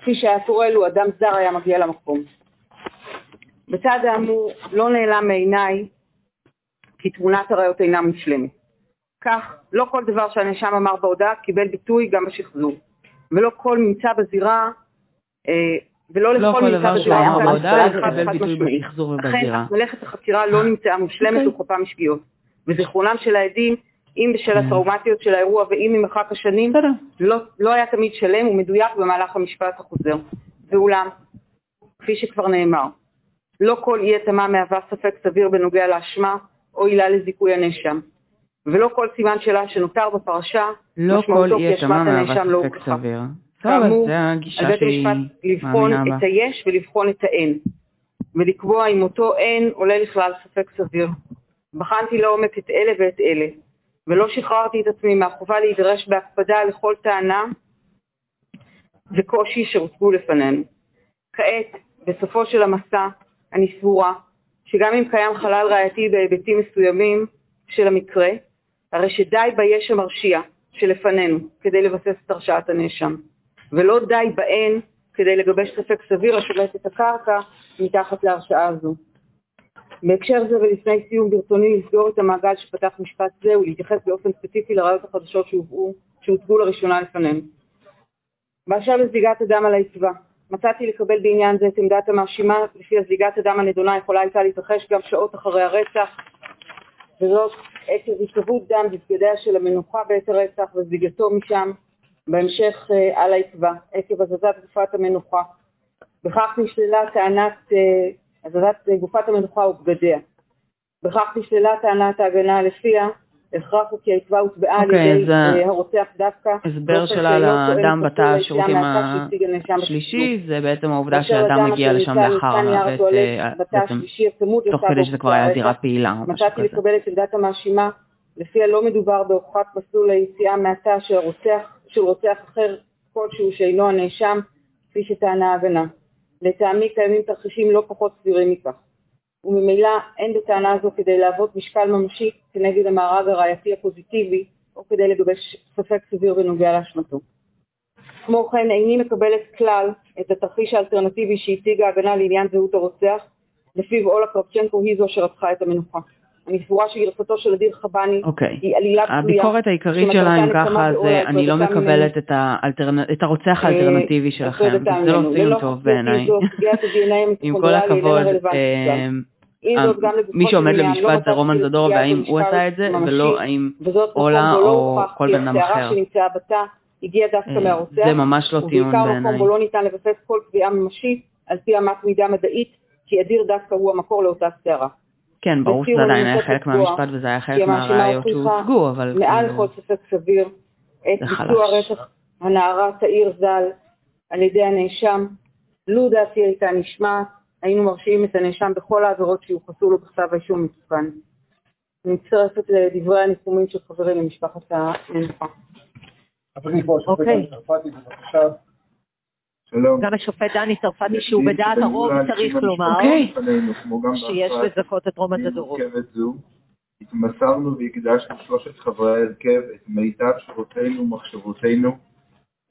כפי שהיה קורה לו אדם זר היה מגיע למקום. בצד האמור לא נעלם מעיניי כי תמונת הראיות אינה מושלמת. כך, לא כל דבר שהנאשם אמר בהודעה קיבל ביטוי גם בשחזור, ולא כל ממצא בזירה, אה, ולא לא לכל ממצא בזירה בהודעה קיבל ביטוי בשחזור ובזירה. אכן, מלאכת החקירה לא נמצאה מושלמת okay. וחפה משגיאות, וזיכרונם של העדים אם בשל mm. הטראומטיות של האירוע ואם ממרחק השנים, לא, לא היה תמיד שלם ומדויק במהלך המשפט החוזר. ואולם, כפי שכבר נאמר, לא כל אי התאמה מהווה ספק סביר בנוגע לאשמה או עילה לזיכוי הנאשם, ולא כל סימן שאלה שנותר בפרשה, לא משמעותו כי אשמת הנאשם לא הוכחה. כאמור, על בית המשפט לבחון את היש ולבחון את האין, ולקבוע אם אותו אין עולה לכלל ספק סביר. בחנתי לעומק את אלה ואת אלה, ולא שחררתי את עצמי מהחובה להידרש בהקפדה לכל טענה וקושי שהוצגו לפנינו. כעת, בסופו של המסע, אני סבורה שגם אם קיים חלל ראייתי בהיבטים מסוימים של המקרה, הרי שדי ביש המרשיע שלפנינו כדי לבסס את הרשעת הנאשם, ולא די בהן כדי לגבש ספק סביר השולט את הקרקע מתחת להרשעה זו. בהקשר זה ולפני סיום ברצוני לסגור את המעגל שפתח משפט זה ולהתייחס באופן ספציפי לראיות החדשות שהובאו, שהוצגו לראשונה לפנינו. באשר לזליגת הדם על העצבה, מצאתי לקבל בעניין זה את עמדת המאשימה לפיה זליגת הדם הנדונה יכולה הייתה להתרחש גם שעות אחרי הרצח, וזאת עקב התהוות דם בבגדיה של המנוחה בעת הרצח וזליגתו משם בהמשך אה, על העצבה עקב הזזת גופת המנוחה. בכך נשללה טענת אה, הזזת גופת המנוחה ובגדיה. בכך נשללה טענת ההגנה לפיה הכרח הוא כי העצבה הוטבעה על אוקיי, ידי אה, הרוצח דווקא. הסבר שלה לאדם בתא השירותים השלישי זה בעצם העובדה שאדם מגיע לשם לאחר, אה, תוך כדי שזה כבר היה זירה פעילה. מצאתי לקבל את עמדת המאשימה לפיה לא מדובר בהוכחת מסלול היציאה מהתא של רוצח אחר כלשהו שאינו הנאשם, כפי שטענה ההגנה. לטעמי קיימים תרחישים לא פחות סבירים מכך, וממילא אין בטענה הזו כדי להוות משקל ממשי כנגד המארג הראייתי הפוזיטיבי או כדי לגבש ספק סביר בנוגע לאשמתו. כמו כן, איני מקבלת כלל את התרחיש האלטרנטיבי שהציגה ההגנה לעניין זהות הרוצח, לפיו אולה קרפצ'נקו היא זו שרצחה את המנוחה. אני סבורה שגרסתו של אדיר חבני okay. היא עלילה פלויה. הביקורת העיקרית שלה, אם ככה, זה אני לא מקבלת את, האלטרנ... את הרוצח אה, האלטרנטיבי שלכם, זה לא סיום טוב בעיניי. עם כל הכבוד, אה, מי שעומד לא למשפט זה רומן זדור, והאם הוא עשה את זה, ולא האם אולה או לא כל בן אדם אחר. הגיע דווקא אה, מהרוצח, זה ממש לא טיעון בעיניי. ובעיקר מקום בו לא ניתן לבסס כל קביעה ממשית על פי אמת מידה מדעית, כי אדיר דווקא הוא המקור לאותה סערה. כן, ברור שזה עדיין היה חלק מהמשפט וזה היה חלק מהראיות שהוצגו, אבל... מעל כאילו- כל ספק סביר את ביצוע רצח הנערה תאיר ז"ל על ידי הנאשם. לו דעתי הייתה נשמעת, היינו מרשיעים את הנאשם בכל העבירות שיוחסו לו בכתב האישום מסוכן. אני מצטרפת לדברי הניחומים של חברים למשפחת המנוחה. אוקיי. שלום. גם השופט דני צרפתי, שהוא בדעת הרוב צריך לומר, אוקיי. שיש לזכות את רומא דדורוב. התמסרנו והקדשנו שלושת חברי ההרכב את מיטב שורותינו ומחשבותינו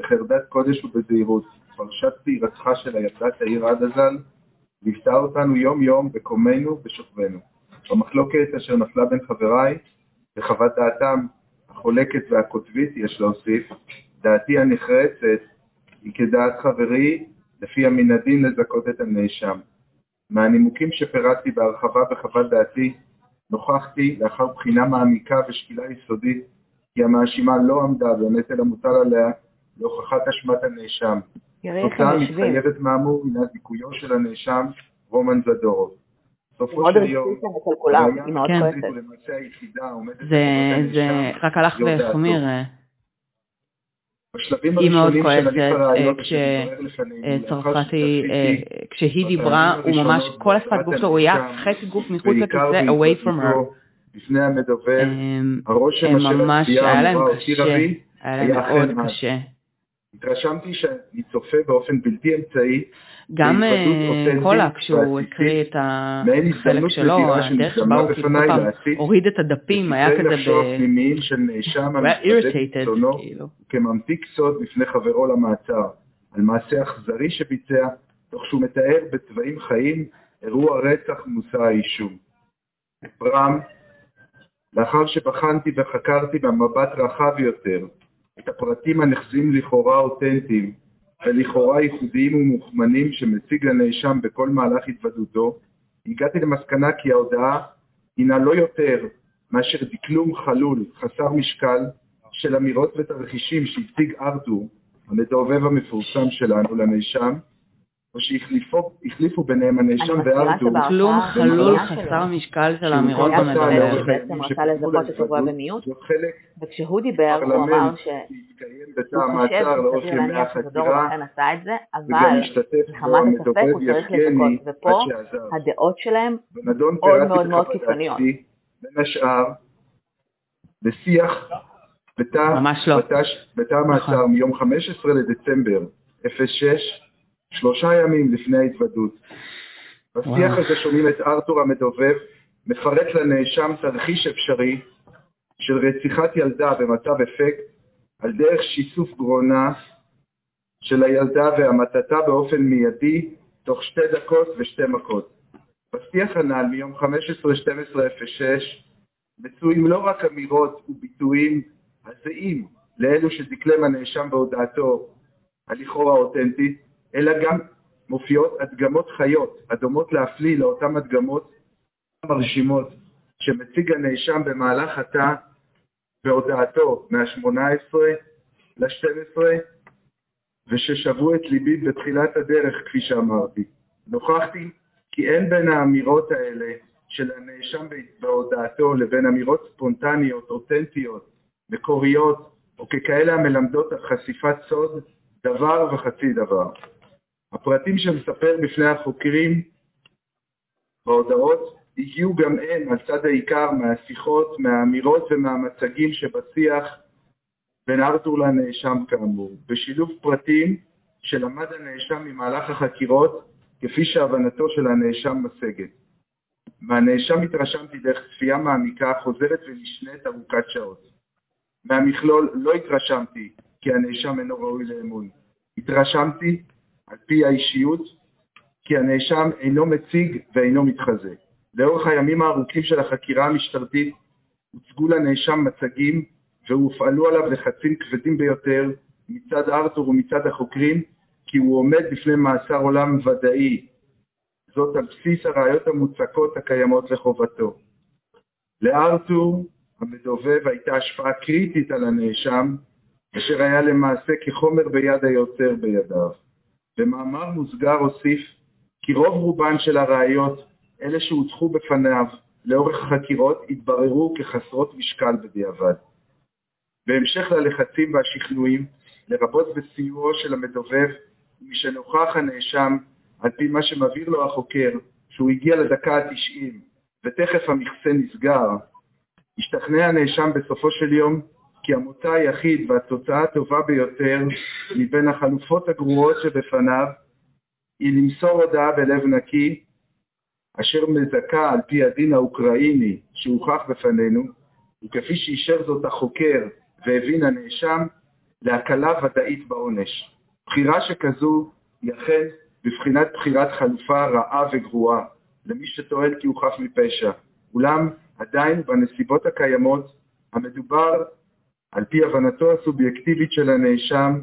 בחרדת קודש ובזהירות. פרשת צעירתך של הילדה תאיר עד הז"ל ליוותה אותנו יום-יום בקומנו ושוכבנו. במחלוקת אשר נפלה בין חבריי, בחוות דעתם החולקת והקוטבית, יש להוסיף, דעתי הנחרצת היא כדעת חברי, לפי מן הדין לזכות את הנאשם. מהנימוקים שפירטתי בהרחבה בחוות דעתי, נוכחתי, לאחר בחינה מעמיקה ושקילה יסודית, כי המאשימה לא עמדה בנטל המוטל עליה להוכחת אשמת הנאשם. תוצאה מתחייבת מהאמור הינה זיכויו של הנאשם רומן זדורוב. בסופו של יום, למעשה היחידה עומדת... זה רק הלך והחמיר. היא מאוד כועסת כשצרפתי, כשהיא דיברה, הוא ממש, כל השפת גוף שלו, הוא היה חצי גוף מחוץ לכיסא, away from her. לפני המדובב, הרושם אשר הצביעה היה להם מאוד קשה. התרשמתי שאני צופה באופן בלתי אמצעי גם קולה כשהוא הקריא את החלק שלו, הדרך שבה הוא כאילו הוריד את הדפים, היה כזה ב... כאילו. כממתיק סוד בפני חברו למעצר, על מעשה אכזרי שביצע, תוך שהוא מתאר בצבעים חיים אירוע רצח מושא האישום. ברם, לאחר שבחנתי וחקרתי במבט רחב יותר את הפרטים הנחזים לכאורה אותנטיים ולכאורה ייחודיים ומוכמנים שמציג הנאשם בכל מהלך התוודותו, הגעתי למסקנה כי ההודעה הינה לא יותר מאשר דקלום חלול, חסר משקל, של אמירות ותרחישים שהציג ארתור, המדובב המפורסם שלנו, לנאשם, או שהחליפו ביניהם הנאשם וארתור. כלום חלול חסר משקל של אמירות המדבר. בעצם רצה לזכות את אירוע במיעוט, וכשהוא דיבר הוא אמר שהוא חושב שסביר להניח שזדורוב אכן עשה את זה, אבל מחמת הספק הוא צריך לזכות, ופה הדעות שלהם מאוד מאוד מאוד קיצוניות. בין השאר, בשיח בתא המעצר נכון. מיום 15 לדצמבר 06 שלושה ימים לפני ההתוודות. בשיח הזה שומעים את ארתור המדובב מפרט לנאשם תרחיש אפשרי של רציחת ילדה במצב אפקט על דרך שיסוף גרונה של הילדה והמתתה באופן מיידי תוך שתי דקות ושתי מכות. בשיח הנ"ל מיום 15-12-06 מצויים לא רק אמירות וביטויים הזהים לאלו שדקלם הנאשם בהודעתו הלכאורה אותנטית, אלא גם מופיעות הדגמות חיות, הדומות להפליא לאותן הדגמות מרשימות שמציג הנאשם במהלך התא בהודעתו מה-18 ל-12 וששבו את ליבי בתחילת הדרך, כפי שאמרתי. נוכחתי כי אין בין האמירות האלה של הנאשם בהודעתו לבין אמירות ספונטניות, אותנטיות, מקוריות, או ככאלה המלמדות על חשיפת סוד, דבר וחצי דבר. הפרטים שמספר בפני החוקרים בהודעות הגיעו גם הם על צד העיקר מהשיחות, מהאמירות ומהמצגים שבשיח בין ארתור לנאשם כאמור, בשילוב פרטים שלמד הנאשם ממהלך החקירות כפי שהבנתו של הנאשם משגת. מהנאשם התרשמתי דרך צפייה מעמיקה, חוזרת ונשנית ארוכת שעות. מהמכלול לא התרשמתי כי הנאשם אינו ראוי לאמון. התרשמתי על פי האישיות, כי הנאשם אינו מציג ואינו מתחזה. לאורך הימים הארוכים של החקירה המשטרתית הוצגו לנאשם מצגים והופעלו עליו לחצים כבדים ביותר מצד ארתור ומצד החוקרים, כי הוא עומד בפני מאסר עולם ודאי. זאת על בסיס הראיות המוצקות הקיימות לחובתו. לארתור המדובב הייתה השפעה קריטית על הנאשם, אשר היה למעשה כחומר ביד היוצר בידיו. במאמר מוסגר הוסיף כי רוב רובן של הראיות, אלה שהוצחו בפניו לאורך החקירות, התבררו כחסרות משקל בדיעבד. בהמשך ללחצים והשכנועים, לרבות בסיועו של המדובב, משנוכח הנאשם, על פי מה שמבהיר לו החוקר, שהוא הגיע לדקה ה-90 ותכף המכסה נסגר, השתכנע הנאשם בסופו של יום כי המוצא היחיד והתוצאה הטובה ביותר מבין החלופות הגרועות שבפניו היא למסור הודעה בלב נקי, אשר מזכה על פי הדין האוקראיני שהוכח בפנינו, וכפי שאישר זאת החוקר והבין הנאשם, להקלה ודאית בעונש. בחירה שכזו היא אכן בבחינת בחירת חלופה רעה וגרועה, למי שטוען כי הוא חף מפשע. אולם עדיין בנסיבות הקיימות המדובר על פי הבנתו הסובייקטיבית של הנאשם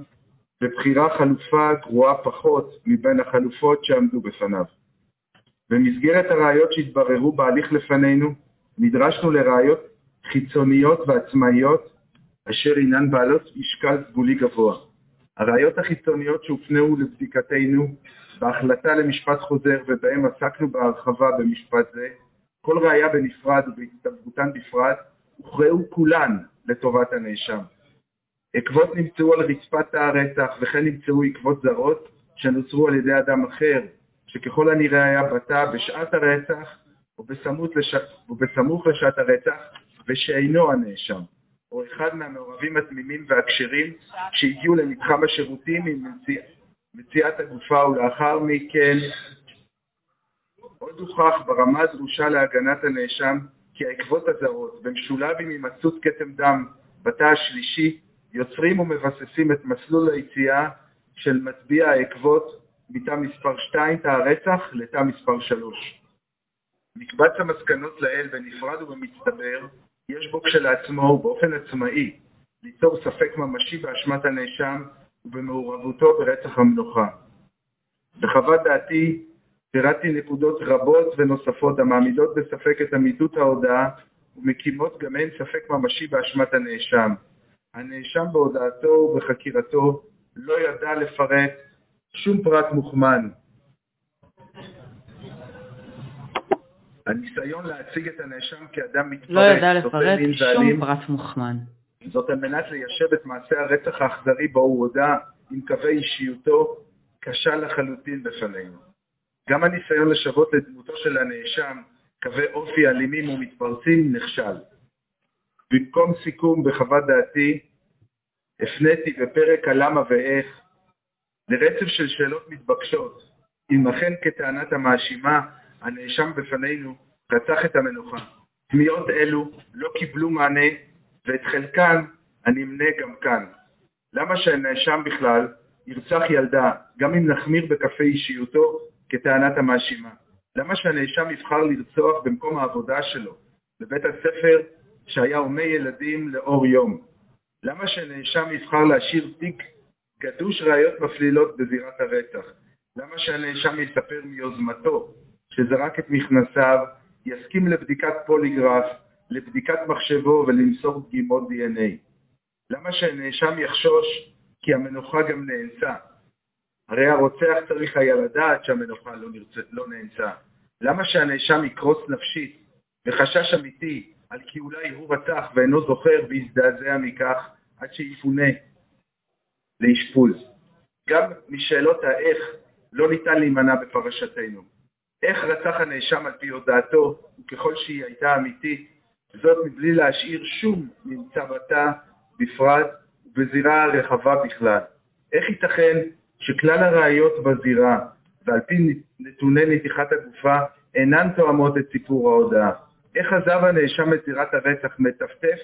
בבחירה חלופה גרועה פחות מבין החלופות שעמדו בפניו. במסגרת הראיות שהתבררו בהליך לפנינו, נדרשנו לראיות חיצוניות ועצמאיות אשר הינן בעלות משקל סגולי גבוה. הראיות החיצוניות שהופנו לבדיקתנו בהחלטה למשפט חוזר ובהם עסקנו בהרחבה במשפט זה, כל ראיה בנפרד ובהצטרפותן בפרט, הוכרעו כולן לטובת הנאשם. עקבות נמצאו על רצפת הרצח וכן נמצאו עקבות זרות שנוצרו על ידי אדם אחר, שככל הנראה היה בתא בשעת הרצח ובסמוך לשעת הרצח ושאינו הנאשם. או אחד מהמעורבים התמימים והכשרים שהגיעו למתחם השירותים עם מציאת, מציאת הגופה ולאחר מכן עוד הוכח ברמה הדרושה להגנת הנאשם כי העקבות הזרות במשולב עם הימצאות כתם דם בתא השלישי יוצרים ומבססים את מסלול היציאה של מטביע העקבות מתא מספר 2 תא הרצח לתא מספר 3. מקבץ המסקנות לאל בנפרד ובמצטבר יש בו כשלעצמו ובאופן עצמאי ליצור ספק ממשי באשמת הנאשם ובמעורבותו ברצח המנוחה. בחוות דעתי פירטתי נקודות רבות ונוספות המעמידות בספק את אמיתות ההודעה ומקימות גם הן ספק ממשי באשמת הנאשם. הנאשם בהודעתו ובחקירתו לא ידע לפרט שום פרט מוכמן, הניסיון להציג את הנאשם כאדם מתפרץ, לא ידע לפרט שום פרט מוכמן. זאת על מנת ליישב את מעשה הרצח האכזרי בו הוא הודה עם קווי אישיותו קשה לחלוטין בפנינו. גם הניסיון לשוות את דמותו של הנאשם קווי אופי אלימים ומתפרצים נכשל. במקום סיכום בחוות דעתי, הפניתי בפרק הלמה ואיך לרצף של שאלות מתבקשות, אם אכן כטענת המאשימה הנאשם בפנינו רצח את המנוחה. תמיהות אלו לא קיבלו מענה, ואת חלקן אני אמנה גם כאן. למה שהנאשם בכלל ירצח ילדה, גם אם נחמיר בכפי אישיותו כטענת המאשימה? למה שהנאשם יבחר לרצוח במקום העבודה שלו, בבית הספר שהיה הומה ילדים לאור יום? למה שהנאשם יבחר להשאיר תיק גדוש ראיות מפלילות בזירת הרצח? למה שהנאשם יספר מיוזמתו שזרק את מכנסיו, יסכים לבדיקת פוליגרף, לבדיקת מחשבו ולמסור דגימות DNA. למה שהנאשם יחשוש כי המנוחה גם נאנסה? הרי הרוצח צריך היה לדעת שהמנוחה לא, נרצ... לא נאנסה. למה שהנאשם יקרוס נפשית וחשש אמיתי על כי אולי הוא רצח ואינו זוכר ויזדעזע מכך עד שיפונה לאשפוז? גם משאלות האיך לא ניתן להימנע בפרשתנו. איך רצח הנאשם על פי הודעתו, וככל שהיא הייתה אמיתית, זאת מבלי להשאיר שום ממצא בתא בפרט ובזירה רחבה בכלל. איך ייתכן שכלל הראיות בזירה ועל פי נתוני נתיחת הגופה אינן תואמות את סיפור ההודעה? איך עזב הנאשם את זירת הרצח מטפטף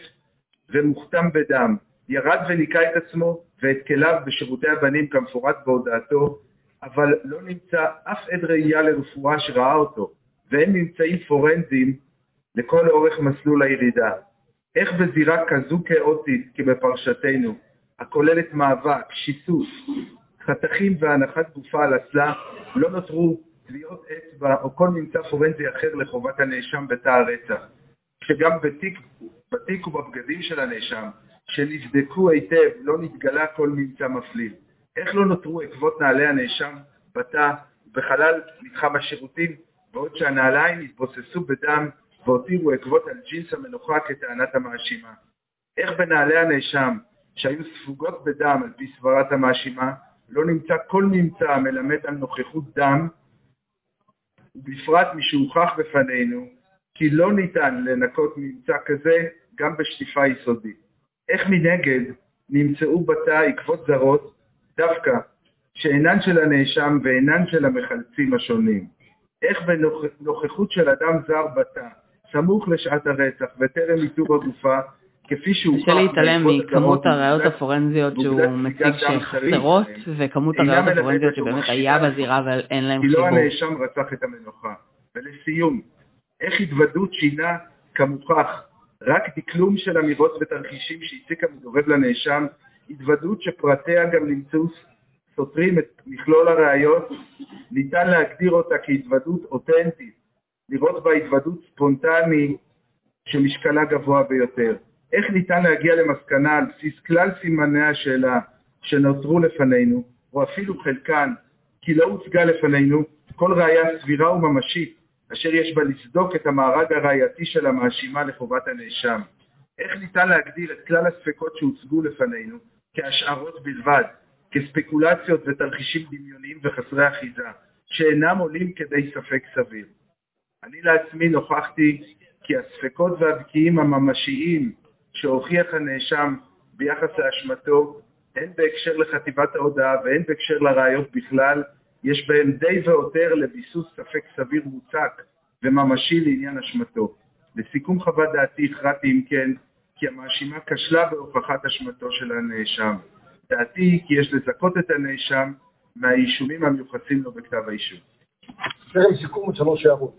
ומוכתם בדם, ירד וניקה את עצמו ואת כליו בשירותי הבנים כמפורט בהודעתו, אבל לא נמצא אף עד ראייה לרפואה שראה אותו, ואין ממצאים פורנזיים לכל אורך מסלול הירידה. איך בזירה כזו כאוטית כבפרשתנו, הכוללת מאבק, שיסוס, חתכים והנחת גופה על אסלה, לא נותרו טביעות אצבע או כל ממצא פורנזי אחר לחובת הנאשם בתא הרצח, שגם בתיק, בתיק ובבגדים של הנאשם, שנבדקו היטב, לא נתגלה כל ממצא מפליל. איך לא נותרו עקבות נעלי הנאשם בתא בחלל מתחם השירותים, בעוד שהנעליים התבוססו בדם והותירו עקבות על ג'ינס המנוחה כטענת המאשימה? איך בנעלי הנאשם, שהיו ספוגות בדם על פי סברת המאשימה, לא נמצא כל ממצא המלמד על נוכחות דם, ובפרט משהוכח בפנינו כי לא ניתן לנקות ממצא כזה גם בשטיפה יסודית. איך מנגד נמצאו בתא עקבות זרות דווקא שאינן של הנאשם ואינן של המחלצים השונים. איך בנוכחות של אדם זר בתא, סמוך לשעת הרצח וטרם איתור הגופה, כפי שהוכח... קשה להתעלם מכמות הראיות הפורנזיות שהוא מציג שחסרות, וכמות הראיות הפורנזיות שבאמת היה בזירה אבל אין להם חיבור. כי לא הנאשם רצח את המנוחה. ולסיום, איך התוודות שינה כמוכח רק דקלום של אמירות ותרחישים שהציק המדובב לנאשם, התוודות שפרטיה גם נמצאו סותרים את מכלול הראיות, ניתן להגדיר אותה כהתוודות אותנטית, לראות בה התוודות ספונטנית שמשקלה גבוה ביותר. איך ניתן להגיע למסקנה על בסיס כלל סימני השאלה שנותרו לפנינו, או אפילו חלקן, כי לא הוצגה לפנינו כל ראיה סבירה וממשית אשר יש בה לסדוק את המארג הראייתי של המאשימה לחובת הנאשם. איך ניתן להגדיר את כלל הספקות שהוצגו לפנינו כהשערות בלבד, כספקולציות ותרחישים דמיוניים וחסרי אחיזה, שאינם עולים כדי ספק סביר. אני לעצמי נוכחתי כי הספקות והבקיעים הממשיים שהוכיח הנאשם ביחס לאשמתו, הן בהקשר לחטיבת ההודעה והן בהקשר לראיות בכלל, יש בהם די והותר לביסוס ספק סביר מוצק וממשי לעניין אשמתו. לסיכום חוות דעתי הכרעתי אם כן כי המאשימה כשלה בהוכחת אשמתו של הנאשם. דעתי היא כי יש לזכות את הנאשם מהאישומים המיוחסים לו בכתב האישום. טרם סיכום עוד שלוש הערות.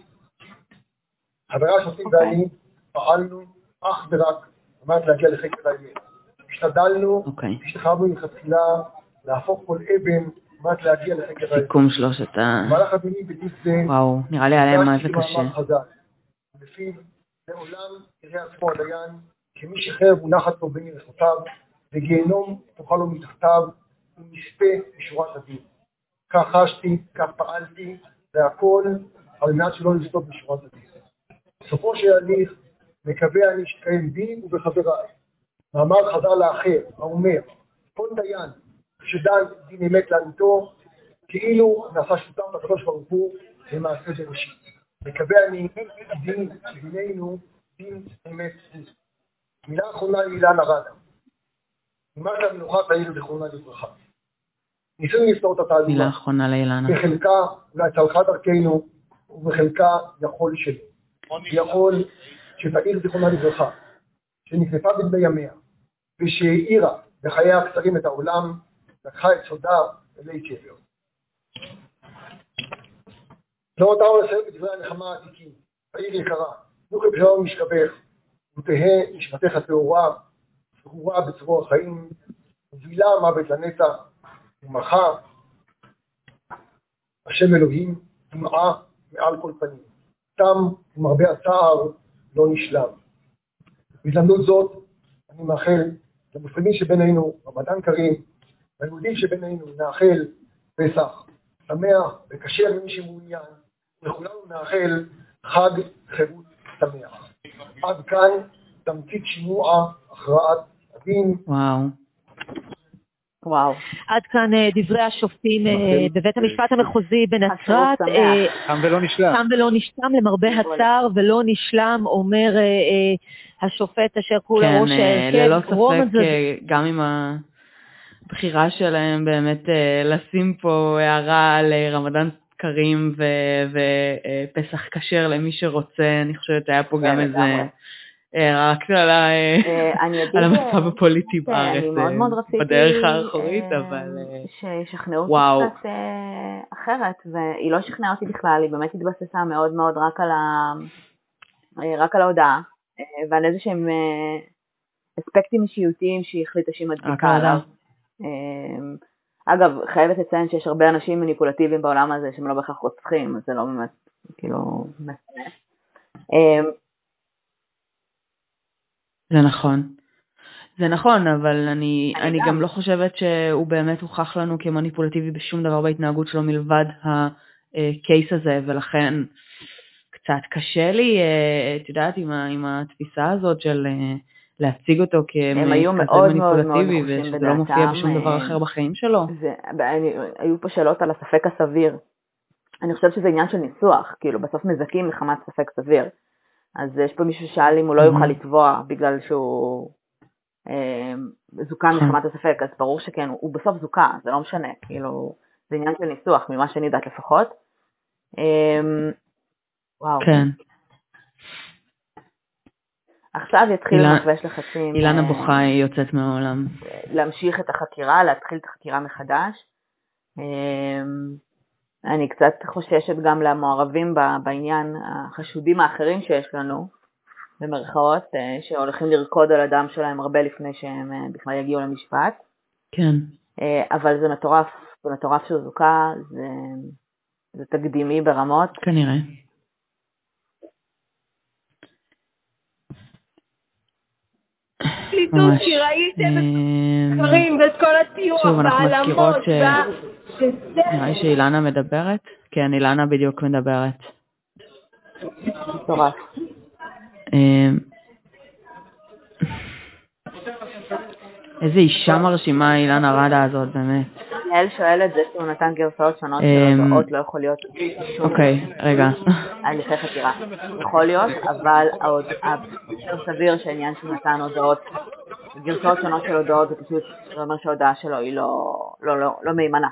חברה שוטים אוקיי. ואני פעלנו אך ורק על מנת להגיע לחקר האמת. השתדלנו, אוקיי. השתחררנו מלכתחילה להפוך כל אבן על מנת להגיע לחקר האמת. סיכום שלושת ה... במהלך הדיונים בתיק זה, וואו, נראה לי עליהם מה זה קשה. לפיו לעולם יראה עצמו הדיין כמי שחרב מונחת לו בין ירחותיו, וגיהנום תאכל לו מתחתיו, ונספה בשורת הדין. כך חשתי, כך פעלתי, והכל על מנת שלא לסטות בשורת הדין. בסופו של הליך מקווה אני שתקיים בי ובחבריי. מאמר חזר לאחר, האומר, כל דיין שדן דין אמת לאמיתו, כאילו נעשה שותף לקדוש ברוך הוא למעשה בראשית. מקווה אני דין דיננו דין אמת מילה אחרונה היא אילנה רדה. נמאס למנוחה תהינו זיכרונה לברכה. ניסינו לפתור את התהליך. מילה אחרונה לאילנה. בחלקה אולי צלחה דרכנו, ובחלקה יכול שלא. יכול שתאיר זיכרונה לברכה, שנקנפה בדמי ימיה, ושהאירה בחייה הקצרים את העולם, לקחה את סודה אלי קבר. לא אותנו לסיים בדברי הנחמה העתיקים, העיר יקרה, נוחי בשלום משכבך, ותהא נשמתך טהורה, ברורה בצרור החיים, ובילה מוות לנצח, ומחה, השם אלוהים, דמעה מעל כל פנים. תם ומרבה הצער לא נשלם. בהזדמנות זאת אני מאחל למוסלמים שבינינו רמדאן כרים, ליהודים שבינינו נאחל פסח שמח וכשר למי שמעוניין, וכולנו נאחל חג חירות שמח. עד כאן תמצית שימוע הכרעת הדין. וואו. וואו. עד כאן אה, דברי השופטים אה, אוקיי. בבית המשפט המחוזי בנצרת. אה, תם ולא נשלם. תם ולא נשלם, למרבה הצער, ולא נשלם, אומר השופט אשר כולה כן, ראש ההרכב. ללא ספק, גם עם הבחירה שלהם באמת לשים פה הערה על רמדאן קרים ופסח כשר למי שרוצה, אני חושבת היה פה גם איזה... רק על המצב הפוליטי בארץ, בדרך האחורית, אבל שישכנעו אותי קצת אחרת, והיא לא שכנעה אותי בכלל, היא באמת התבססה מאוד מאוד רק על ההודעה, ועל איזה שהם אספקטים אישיותיים שהיא החליטה שהיא מדביקה עליו. אגב, חייבת לציין שיש הרבה אנשים מניפולטיביים בעולם הזה שהם לא בהכרח רוצחים, אז זה לא באמת, כאילו. זה נכון. זה נכון, אבל אני, אני, אני גם. גם לא חושבת שהוא באמת הוכח לנו כמניפולטיבי בשום דבר בהתנהגות שלו מלבד הקייס הזה, ולכן קצת קשה לי, אה, את יודעת, עם, עם התפיסה הזאת של אה, להציג אותו ככזה מניפולטיבי, ושזה לא מופיע בשום דבר אחר בחיים שלו. זה, היו פה שאלות על הספק הסביר. אני חושבת שזה עניין של ניסוח, כאילו בסוף מזכים מחמת ספק סביר. אז יש פה מישהו ששאל אם הוא לא יוכל לתבוע בגלל שהוא זוכה מחמת הספק, אז ברור שכן, הוא בסוף זוכה, זה לא משנה, כאילו, זה עניין של ניסוח, ממה שאני יודעת לפחות. וואו. כן. עכשיו יתחיל מחווש לחצים. אילנה אה, בוכה יוצאת מהעולם. להמשיך את החקירה, להתחיל את החקירה מחדש. אה, אני קצת חוששת גם למעורבים בעניין, החשודים האחרים שיש לנו, במרכאות, אה, שהולכים לרקוד על הדם שלהם הרבה לפני שהם בכלל יגיעו למשפט. כן. אבל זה מטורף, זה מטורף שהוא זוכה, זה, זה תקדימי ברמות. כנראה. הפרקליטות, כי ראיתם את הדברים ואת כל הטיוח והעלמות. נראה לי שאילנה מדברת? כן, אילנה בדיוק מדברת. מטורף. אמ, איזה אישה מרשימה אילנה רדה הזאת, באמת. יעל שואלת זה שהוא נתן גרסאות שונות של אמ, הודעות, לא יכול להיות. אוקיי, רגע. הליכי חקירה. יכול להיות, אבל יותר סביר שהעניין שהוא נתן הודעות, גרסאות שונות של הודעות זה פשוט אומר שההודעה שלו היא לא, לא, לא, לא מהימנה.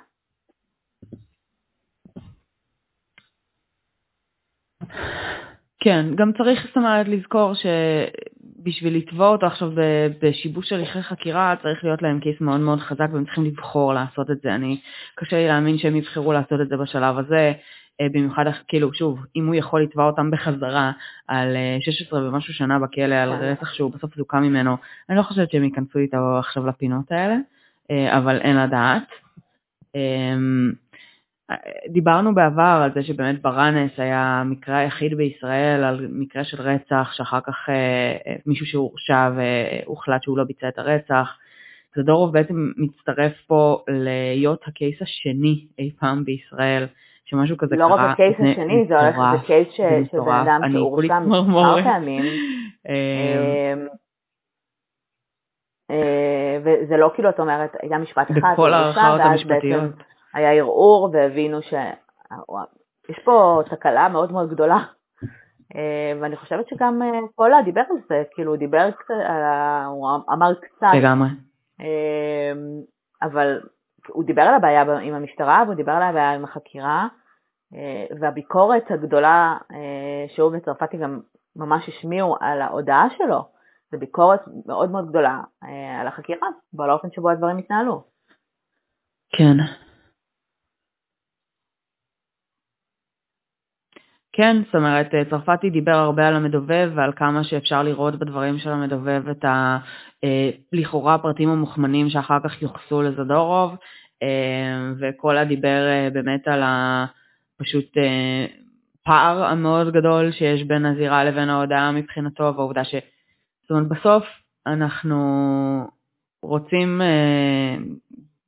כן, גם צריך זאת אומרת לזכור ש... בשביל לתבוע אותו עכשיו בשיבוש הליכי חקירה צריך להיות להם כיס מאוד מאוד חזק והם צריכים לבחור לעשות את זה. אני, קשה לי להאמין שהם יבחרו לעשות את זה בשלב הזה, אה, במיוחד כאילו שוב, אם הוא יכול לתבוע אותם בחזרה על 16 אה, ומשהו שנה בכלא על כן. רצח שהוא בסוף זוכה ממנו, אני לא חושבת שהם ייכנסו איתו עכשיו לפינות האלה, אה, אבל אין לדעת. אמ, דיברנו בעבר על זה שבאמת ברנס היה המקרה היחיד בישראל על מקרה של רצח, שאחר כך אה, אה, מישהו שהורשע והוחלט שהוא לא ביצע את הרצח. זדורוב בעצם מצטרף פה להיות הקייס השני אי פעם בישראל, שמשהו כזה לא קרה. לא רק הקייס השני, זה הולך, זה קייס של בן אדם שהורשע מספר פעמים. אמ, אה, וזה לא כאילו, את אומרת, היה משפט אחד, בכל הערכאות המשפטיות. היה ערעור והבינו שיש פה תקלה מאוד מאוד גדולה. אה, ואני חושבת שגם אה, פולה דיבר על זה, כאילו הוא דיבר הוא אמר קצת. לגמרי. אה, אבל הוא דיבר על הבעיה עם המשטרה והוא דיבר על הבעיה עם החקירה, והביקורת הגדולה שהוא וצרפתי גם ממש השמיעו על ההודעה שלו, זו ביקורת מאוד מאוד גדולה על החקירה ועל האופן שבו הדברים התנהלו. כן. כן, זאת אומרת, צרפתי דיבר הרבה על המדובב ועל כמה שאפשר לראות בדברים של המדובב את ה... אה, לכאורה הפרטים המוכמנים שאחר כך יוחסו לזדורוב, אה, וקולה דיבר אה, באמת על הפשוט פער המאוד גדול שיש בין הזירה לבין ההודעה מבחינתו, והעובדה ש... זאת אומרת, בסוף אנחנו רוצים,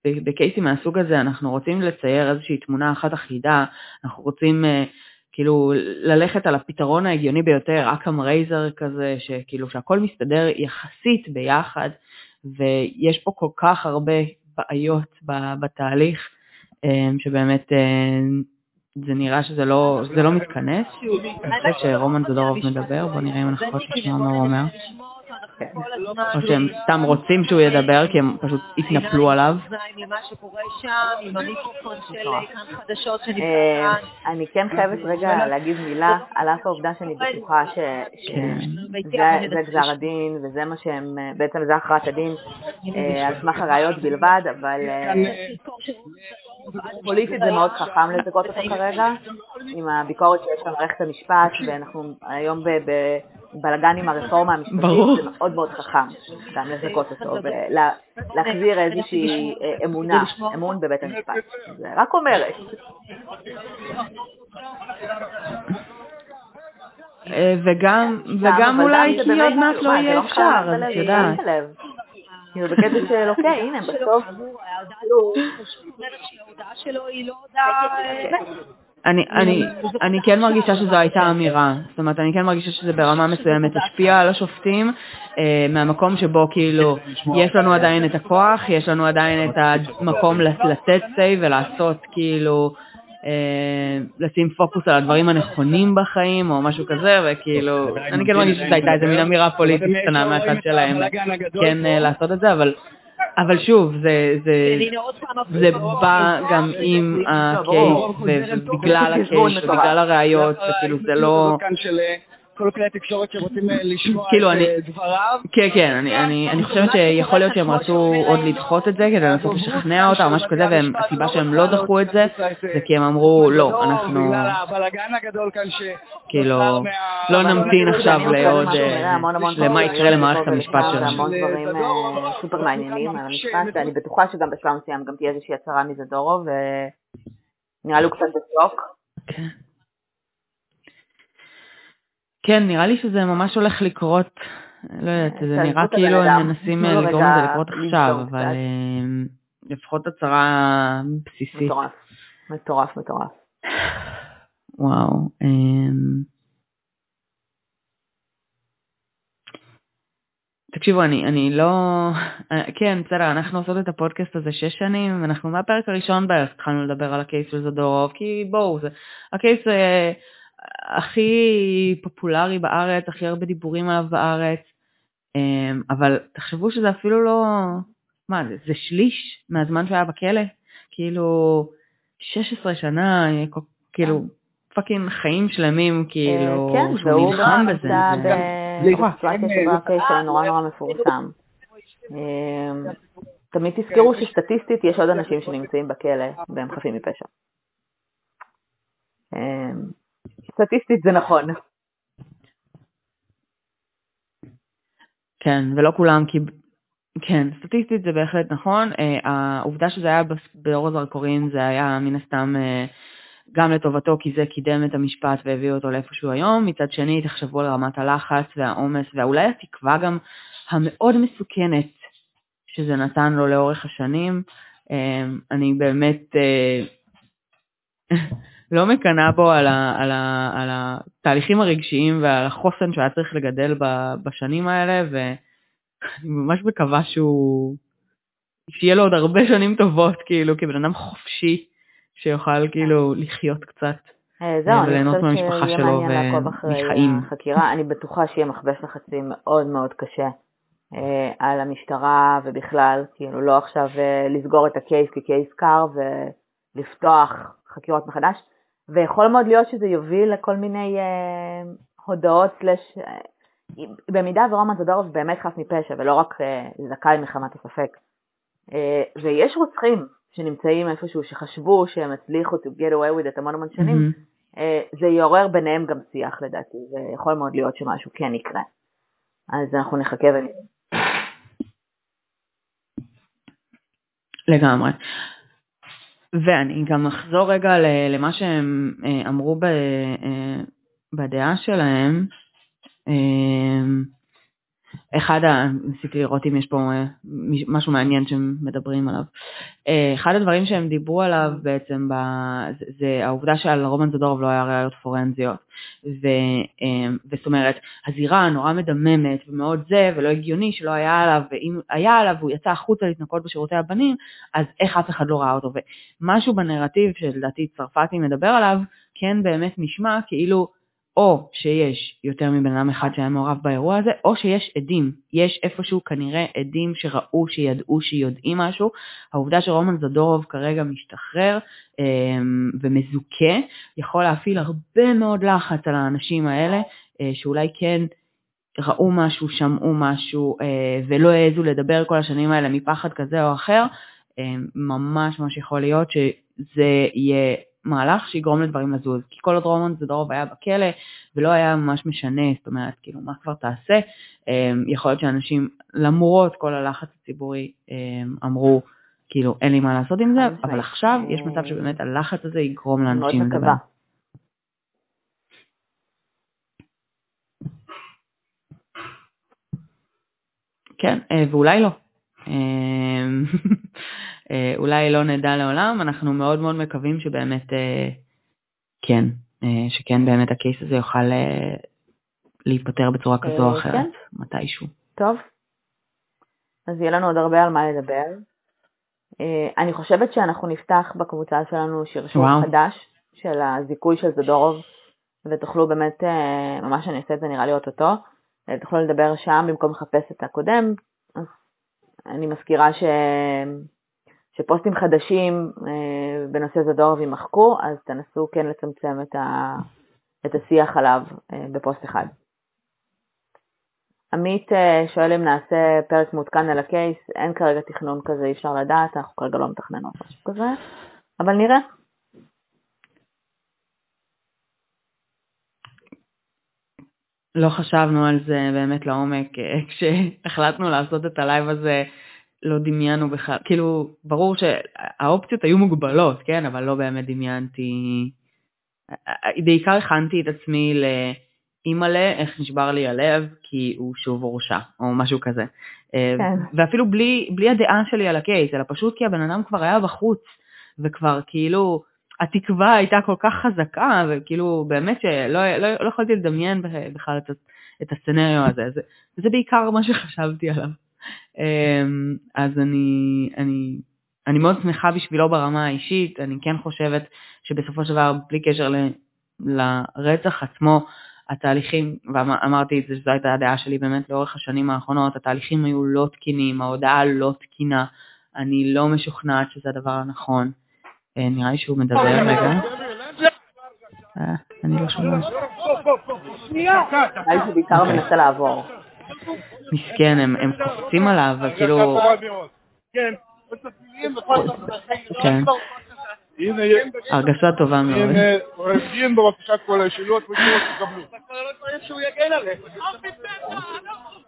בקייסים מהסוג הזה, אנחנו רוצים לצייר איזושהי תמונה אחת אחידה, אנחנו רוצים כאילו ללכת על הפתרון ההגיוני ביותר, אקאם רייזר כזה, שכאילו שהכל מסתדר יחסית ביחד, ויש פה כל כך הרבה בעיות בתהליך, אמ, שבאמת אמ, זה נראה שזה לא, לא מתכנס. אני חושבת שרומן זדורוב מדבר, בואו נראה אם אנחנו יכולים לשמוע מה הוא אומר. או שהם סתם רוצים שהוא ידבר כי הם פשוט התנפלו עליו. אה, אני כן חייבת רגע להגיד מילה על אף העובדה שאני בטוחה שזה כן. גזר הדין וזה מה שהם, בעצם זה הכרעת הדין אה, על סמך הראיות בלבד, אבל פוליטית זה מאוד חכם לזכות אותו כרגע, עם הביקורת שיש על מערכת המשפט, ואנחנו היום בבלגן עם הרפורמה המשפטית, זה מאוד מאוד חכם גם לזכות אותו, ולהחזיר איזושהי אה, אמונה, אמון בבית המשפט. זה רק אומרת. אה, וגם, וגם אולי כי עוד מעט לא יהיה לא אפשר, את יודעת. כאילו בקטע של אוקיי, הנה, בסוף... אני, אני, אני כן מרגישה שזו הייתה אמירה, זאת אומרת, אני כן מרגישה שזה ברמה מסוימת השפיע על השופטים, אה, מהמקום שבו כאילו יש לנו עדיין את הכוח, יש לנו עדיין את המקום לתת סי ולעשות כאילו אה, לשים פוקוס על הדברים הנכונים בחיים או משהו כזה, וכאילו, אני כן מרגיש שזו הייתה איזה מין אמירה פוליטית קטנה מהצד שלהם, כן אה, לעשות את זה, אבל... אבל שוב, זה, זה, זה בא גם עם הקייס, ובגלל הקייס, ובגלל הראיות, וכאילו זה לא... כל כלי התקשורת שרוצים אה, לשמוע כאילו את אה, דבריו. כן, כן, אני, אני, אני חושבת שיכול להיות שהם רצו עוד לדחות את זה כדי לנסות לשכנע אותה או משהו כזה, והסיבה שהם לא דחו את זה, זה כי הם אמרו, לא, אנחנו... בגלל הבלאגן הגדול כאן ש... כאילו, לא נמתין עכשיו לעוד, אה, למה יקרה למערכת המשפט שלנו. המון דברים סופר מעניינים על המשפט, ואני בטוחה שגם בשלב מסוים גם תהיה איזושהי הצהרה מזדורו, ונראה לי קצת בשוק. כן. נראה לי שזה ממש הולך לקרות, לא יודעת, זה נראה כאילו הם מנסים אה, לגרום לזה לקרות עכשיו, אבל אה, לפחות הצהרה בסיסית. מטורף, מטורף, מטורף. וואו. אמ, תקשיבו, אני, אני לא... אה, כן, בסדר, אנחנו עושות את הפודקאסט הזה שש שנים, אנחנו מהפרק הראשון בערך התחלנו לדבר על הקייס של זדורוב, כי בואו, זה, ה case הכי פופולרי בארץ, הכי הרבה דיבורים עליו בארץ, אמ, אבל תחשבו שזה אפילו לא, מה זה, זה שליש מהזמן שהיה בכלא, כאילו 16 שנה, כאילו fucking חיים שלמים, כאילו, אה, כן, שהוא נלחם בזה. כן, בסיטואציה שבה הקשר נורא נורא מפורסם. אמ, תמיד תזכרו שסטטיסטית יש עוד אנשים שנמצאים בכלא והם חפים מפשע. סטטיסטית זה נכון. כן, ולא כולם, כי... כן, סטטיסטית זה בהחלט נכון. Uh, העובדה שזה היה באור הזרקורים זה היה מן הסתם uh, גם לטובתו, כי זה קידם את המשפט והביא אותו לאיפשהו היום. מצד שני, תחשבו על רמת הלחץ והעומס, ואולי התקווה גם המאוד מסוכנת שזה נתן לו לאורך השנים. Uh, אני באמת... Uh, לא מקנאה בו על, ה, על, ה, על התהליכים הרגשיים ועל החוסן שהיה צריך לגדל בשנים האלה, ואני ממש מקווה שהוא... שיהיה לו עוד הרבה שנים טובות, כאילו, כבן אדם חופשי, שיוכל כאילו לחיות קצת. אה, זהו, אני חושבת שיהיה מעניין לעקוב אחרי החקירה. אני בטוחה שיהיה מכבש לחצים מאוד מאוד קשה אה, על המשטרה ובכלל, כאילו לא עכשיו אה, לסגור את הקייס כקייס קר ולפתוח חקירות מחדש. ויכול מאוד להיות שזה יוביל לכל מיני אה, הודעות סלש... אה, במידה ורומן זדורוב באמת חף מפשע ולא רק אה, זכאי מחמת הספק. אה, ויש רוצחים שנמצאים איפשהו שחשבו שהם הצליחו to get away with it המון המון שנים, mm-hmm. אה, זה יעורר ביניהם גם שיח לדעתי, ויכול מאוד להיות שמשהו כן יקרה. אז אנחנו נחכה ונראה. לגמרי. ואני גם אחזור רגע למה שהם אה, אמרו אה, בדעה שלהם. אחד. ניסיתי לראות אם יש פה אה, משהו מעניין שהם מדברים עליו. אה, אחד הדברים שהם דיברו עליו בעצם ב... זה, זה העובדה שעל רומן זדורוב לא היה ראיות פורנזיות. ו... אה, וזאת אומרת, הזירה נורא מדממת ומאוד זה, ולא הגיוני שלא היה עליו, ואם היה עליו והוא יצא החוצה להתנקות בשירותי הבנים, אז איך אף אחד לא ראה אותו. ומשהו בנרטיב שלדעתי צרפתי מדבר עליו, כן באמת נשמע כאילו או שיש יותר מבן אדם אחד שהיה מעורב באירוע הזה, או שיש עדים. יש איפשהו כנראה עדים שראו, שידעו, שיודעים משהו. העובדה שרומן זדורוב כרגע משתחרר אה, ומזוכה, יכול להפעיל הרבה מאוד לחץ על האנשים האלה, אה, שאולי כן ראו משהו, שמעו משהו, אה, ולא העזו לדבר כל השנים האלה מפחד כזה או אחר. אה, ממש ממש יכול להיות שזה יהיה מהלך שיגרום לדברים לזוז, כי כל עוד רומן זדורוב היה בכלא ולא היה ממש משנה, זאת אומרת, כאילו, מה כבר תעשה, אמ, יכול להיות שאנשים, למרות כל הלחץ הציבורי, אמ, אמרו, כאילו, אין לי מה לעשות עם זה, אבל עכשיו יש מצב שבאמת הלחץ הזה יגרום לאנשים לדבר. כן, אה, ואולי לא. אה, אולי לא נדע לעולם, אנחנו מאוד מאוד מקווים שבאמת אה, כן, אה, שכן באמת הקייס הזה יוכל להיפטר בצורה כזו או אחרת, כן. מתישהו. טוב, אז יהיה לנו עוד הרבה על מה לדבר. אני חושבת שאנחנו נפתח בקבוצה שלנו שרשור חדש, של הזיכוי של זדורוב, ותוכלו באמת, ממש אני אעשה את זה נראה לי אוטוטו, תוכלו לדבר שם במקום לחפש את הקודם. אז אני מזכירה ש... שפוסטים חדשים אה, בנושא זדורוב יימחקו, אז תנסו כן לצמצם את, ה... את השיח עליו בפוסט אחד. עמית שואל אם נעשה פרק מעודכן על הקייס, אין כרגע תכנון כזה, אי אפשר לדעת, אנחנו כרגע לא מתכננות משהו כזה, אבל נראה. לא חשבנו על זה באמת לעומק. כשהחלטנו לעשות את הלייב הזה, לא דמיינו בכלל, כאילו, ברור שהאופציות היו מוגבלות, כן, אבל לא באמת דמיינתי. בעיקר הכנתי את עצמי לאימא'לה, איך נשבר לי הלב, כי הוא שוב הורשע, או משהו כזה. כן. ואפילו בלי, בלי הדעה שלי על ה case, אלא פשוט כי הבן אדם כבר היה בחוץ, וכבר כאילו, התקווה הייתה כל כך חזקה, וכאילו באמת שלא לא, לא יכולתי לדמיין בכלל את, את הסצנריו הזה. זה, זה בעיקר מה שחשבתי עליו. אמ, אז אני, אני, אני מאוד שמחה בשבילו ברמה האישית, אני כן חושבת שבסופו של דבר, בלי קשר ל, לרצח עצמו, התהליכים, ואמרתי את זה, שזו הייתה הדעה שלי באמת לאורך השנים האחרונות, התהליכים היו לא תקינים, ההודעה לא תקינה, אני לא משוכנעת שזה הדבר הנכון. אה, נראה לי שהוא מדבר רגע. אה, אני לא שומעת. נראה לי שהוא בעיקר מנסה לעבור. מסכן, הם קופצים עליו, כאילו... כן. כן. הרגשה טובה מאוד. הנה, עורך בבקשה כל ותשובות תקבלו.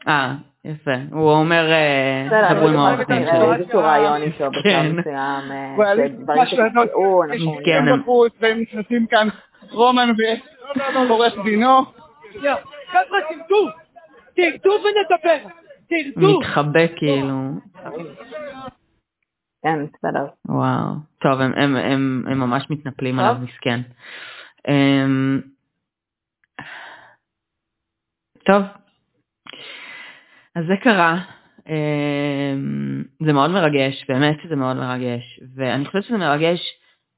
אה, יפה. הוא אומר, דברו עם העורך דין שלי. איזשהו רעיון איתו בשלב כן. מסוים, שדברים שתקעו, נכון. כן, הם בחוץ, והם נכנסים כאן, רומן ועורך דינו. חבר'ה, תרדו! תרדו ונדבר! תרדו! מתחבא כאילו. כן, בסדר. וואו. טוב, הם, הם, הם, הם ממש מתנפלים עליו, מסכן. אמ, טוב, אז זה קרה. אמ, זה מאוד מרגש, באמת שזה מאוד מרגש. ואני חושבת שזה מרגש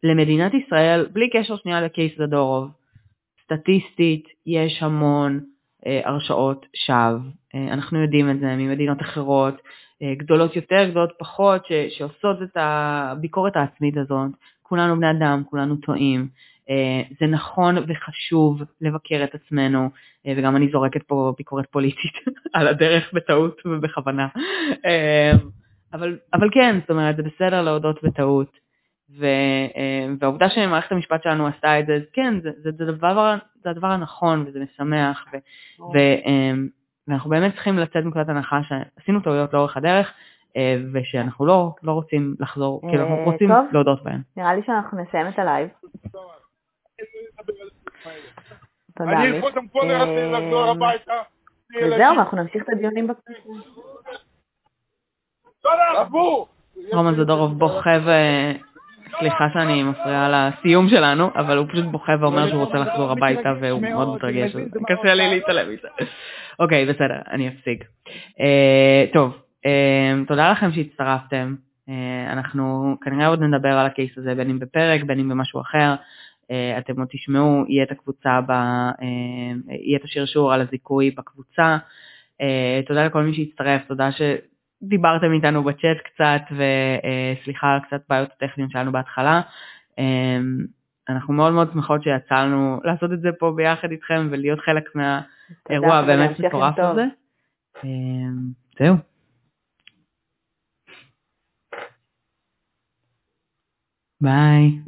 למדינת ישראל, בלי קשר שנייה לקייס זדורוב. סטטיסטית, יש המון הרשעות שווא. אה, אנחנו יודעים את זה ממדינות אחרות. אה, גדולות יותר, גדולות פחות, ש, שעושות את הביקורת העצמית הזאת. כולנו בני אדם, כולנו טועים. אה, זה נכון וחשוב לבקר את עצמנו, אה, וגם אני זורקת פה ביקורת פוליטית על הדרך בטעות ובכוונה. אבל, אבל כן, זאת אומרת, זה בסדר להודות בטעות. ו, והעובדה שמערכת המשפט שלנו עשתה את זה, כן, זה, זה, זה, דבר, זה הדבר הנכון וזה משמח, ו, ו, ואנחנו באמת צריכים לצאת מנקודת הנחה שעשינו טעויות לאורך הדרך, אה, ושאנחנו לא, לא רוצים לחזור, כאילו אנחנו רוצים טוב. להודות בהן. נראה לי שאנחנו נסיים את הלייב. תודה אני קודם כל רציתי לחזור אה, הביתה. וזהו, אנחנו נמשיך את הדיונים בכנסת. רומן זדורוב בוכה ו... סליחה שאני מפריעה לסיום שלנו, אבל הוא פשוט בוכה ואומר שהוא רוצה לחזור הביתה והוא מאוד מתרגש, קשה לי להתעלם מזה. אוקיי, בסדר, אני אפסיק. אה, טוב, אה, תודה לכם שהצטרפתם. אה, אנחנו כנראה עוד נדבר על הקייס הזה, בין אם בפרק, בין אם במשהו אחר. אתם עוד תשמעו, יהיה את הקבוצה, ב, יהיה את השרשור על הזיכוי בקבוצה. תודה לכל מי שהצטרף, תודה ש... דיברתם איתנו בצ'אט קצת, וסליחה על קצת בעיות טכניות שלנו בהתחלה. אמ, אנחנו מאוד מאוד שמחות שיצאנו לעשות את זה פה ביחד איתכם ולהיות חלק מהאירוע הבאמת מטורף הזה. אמ, זהו. ביי.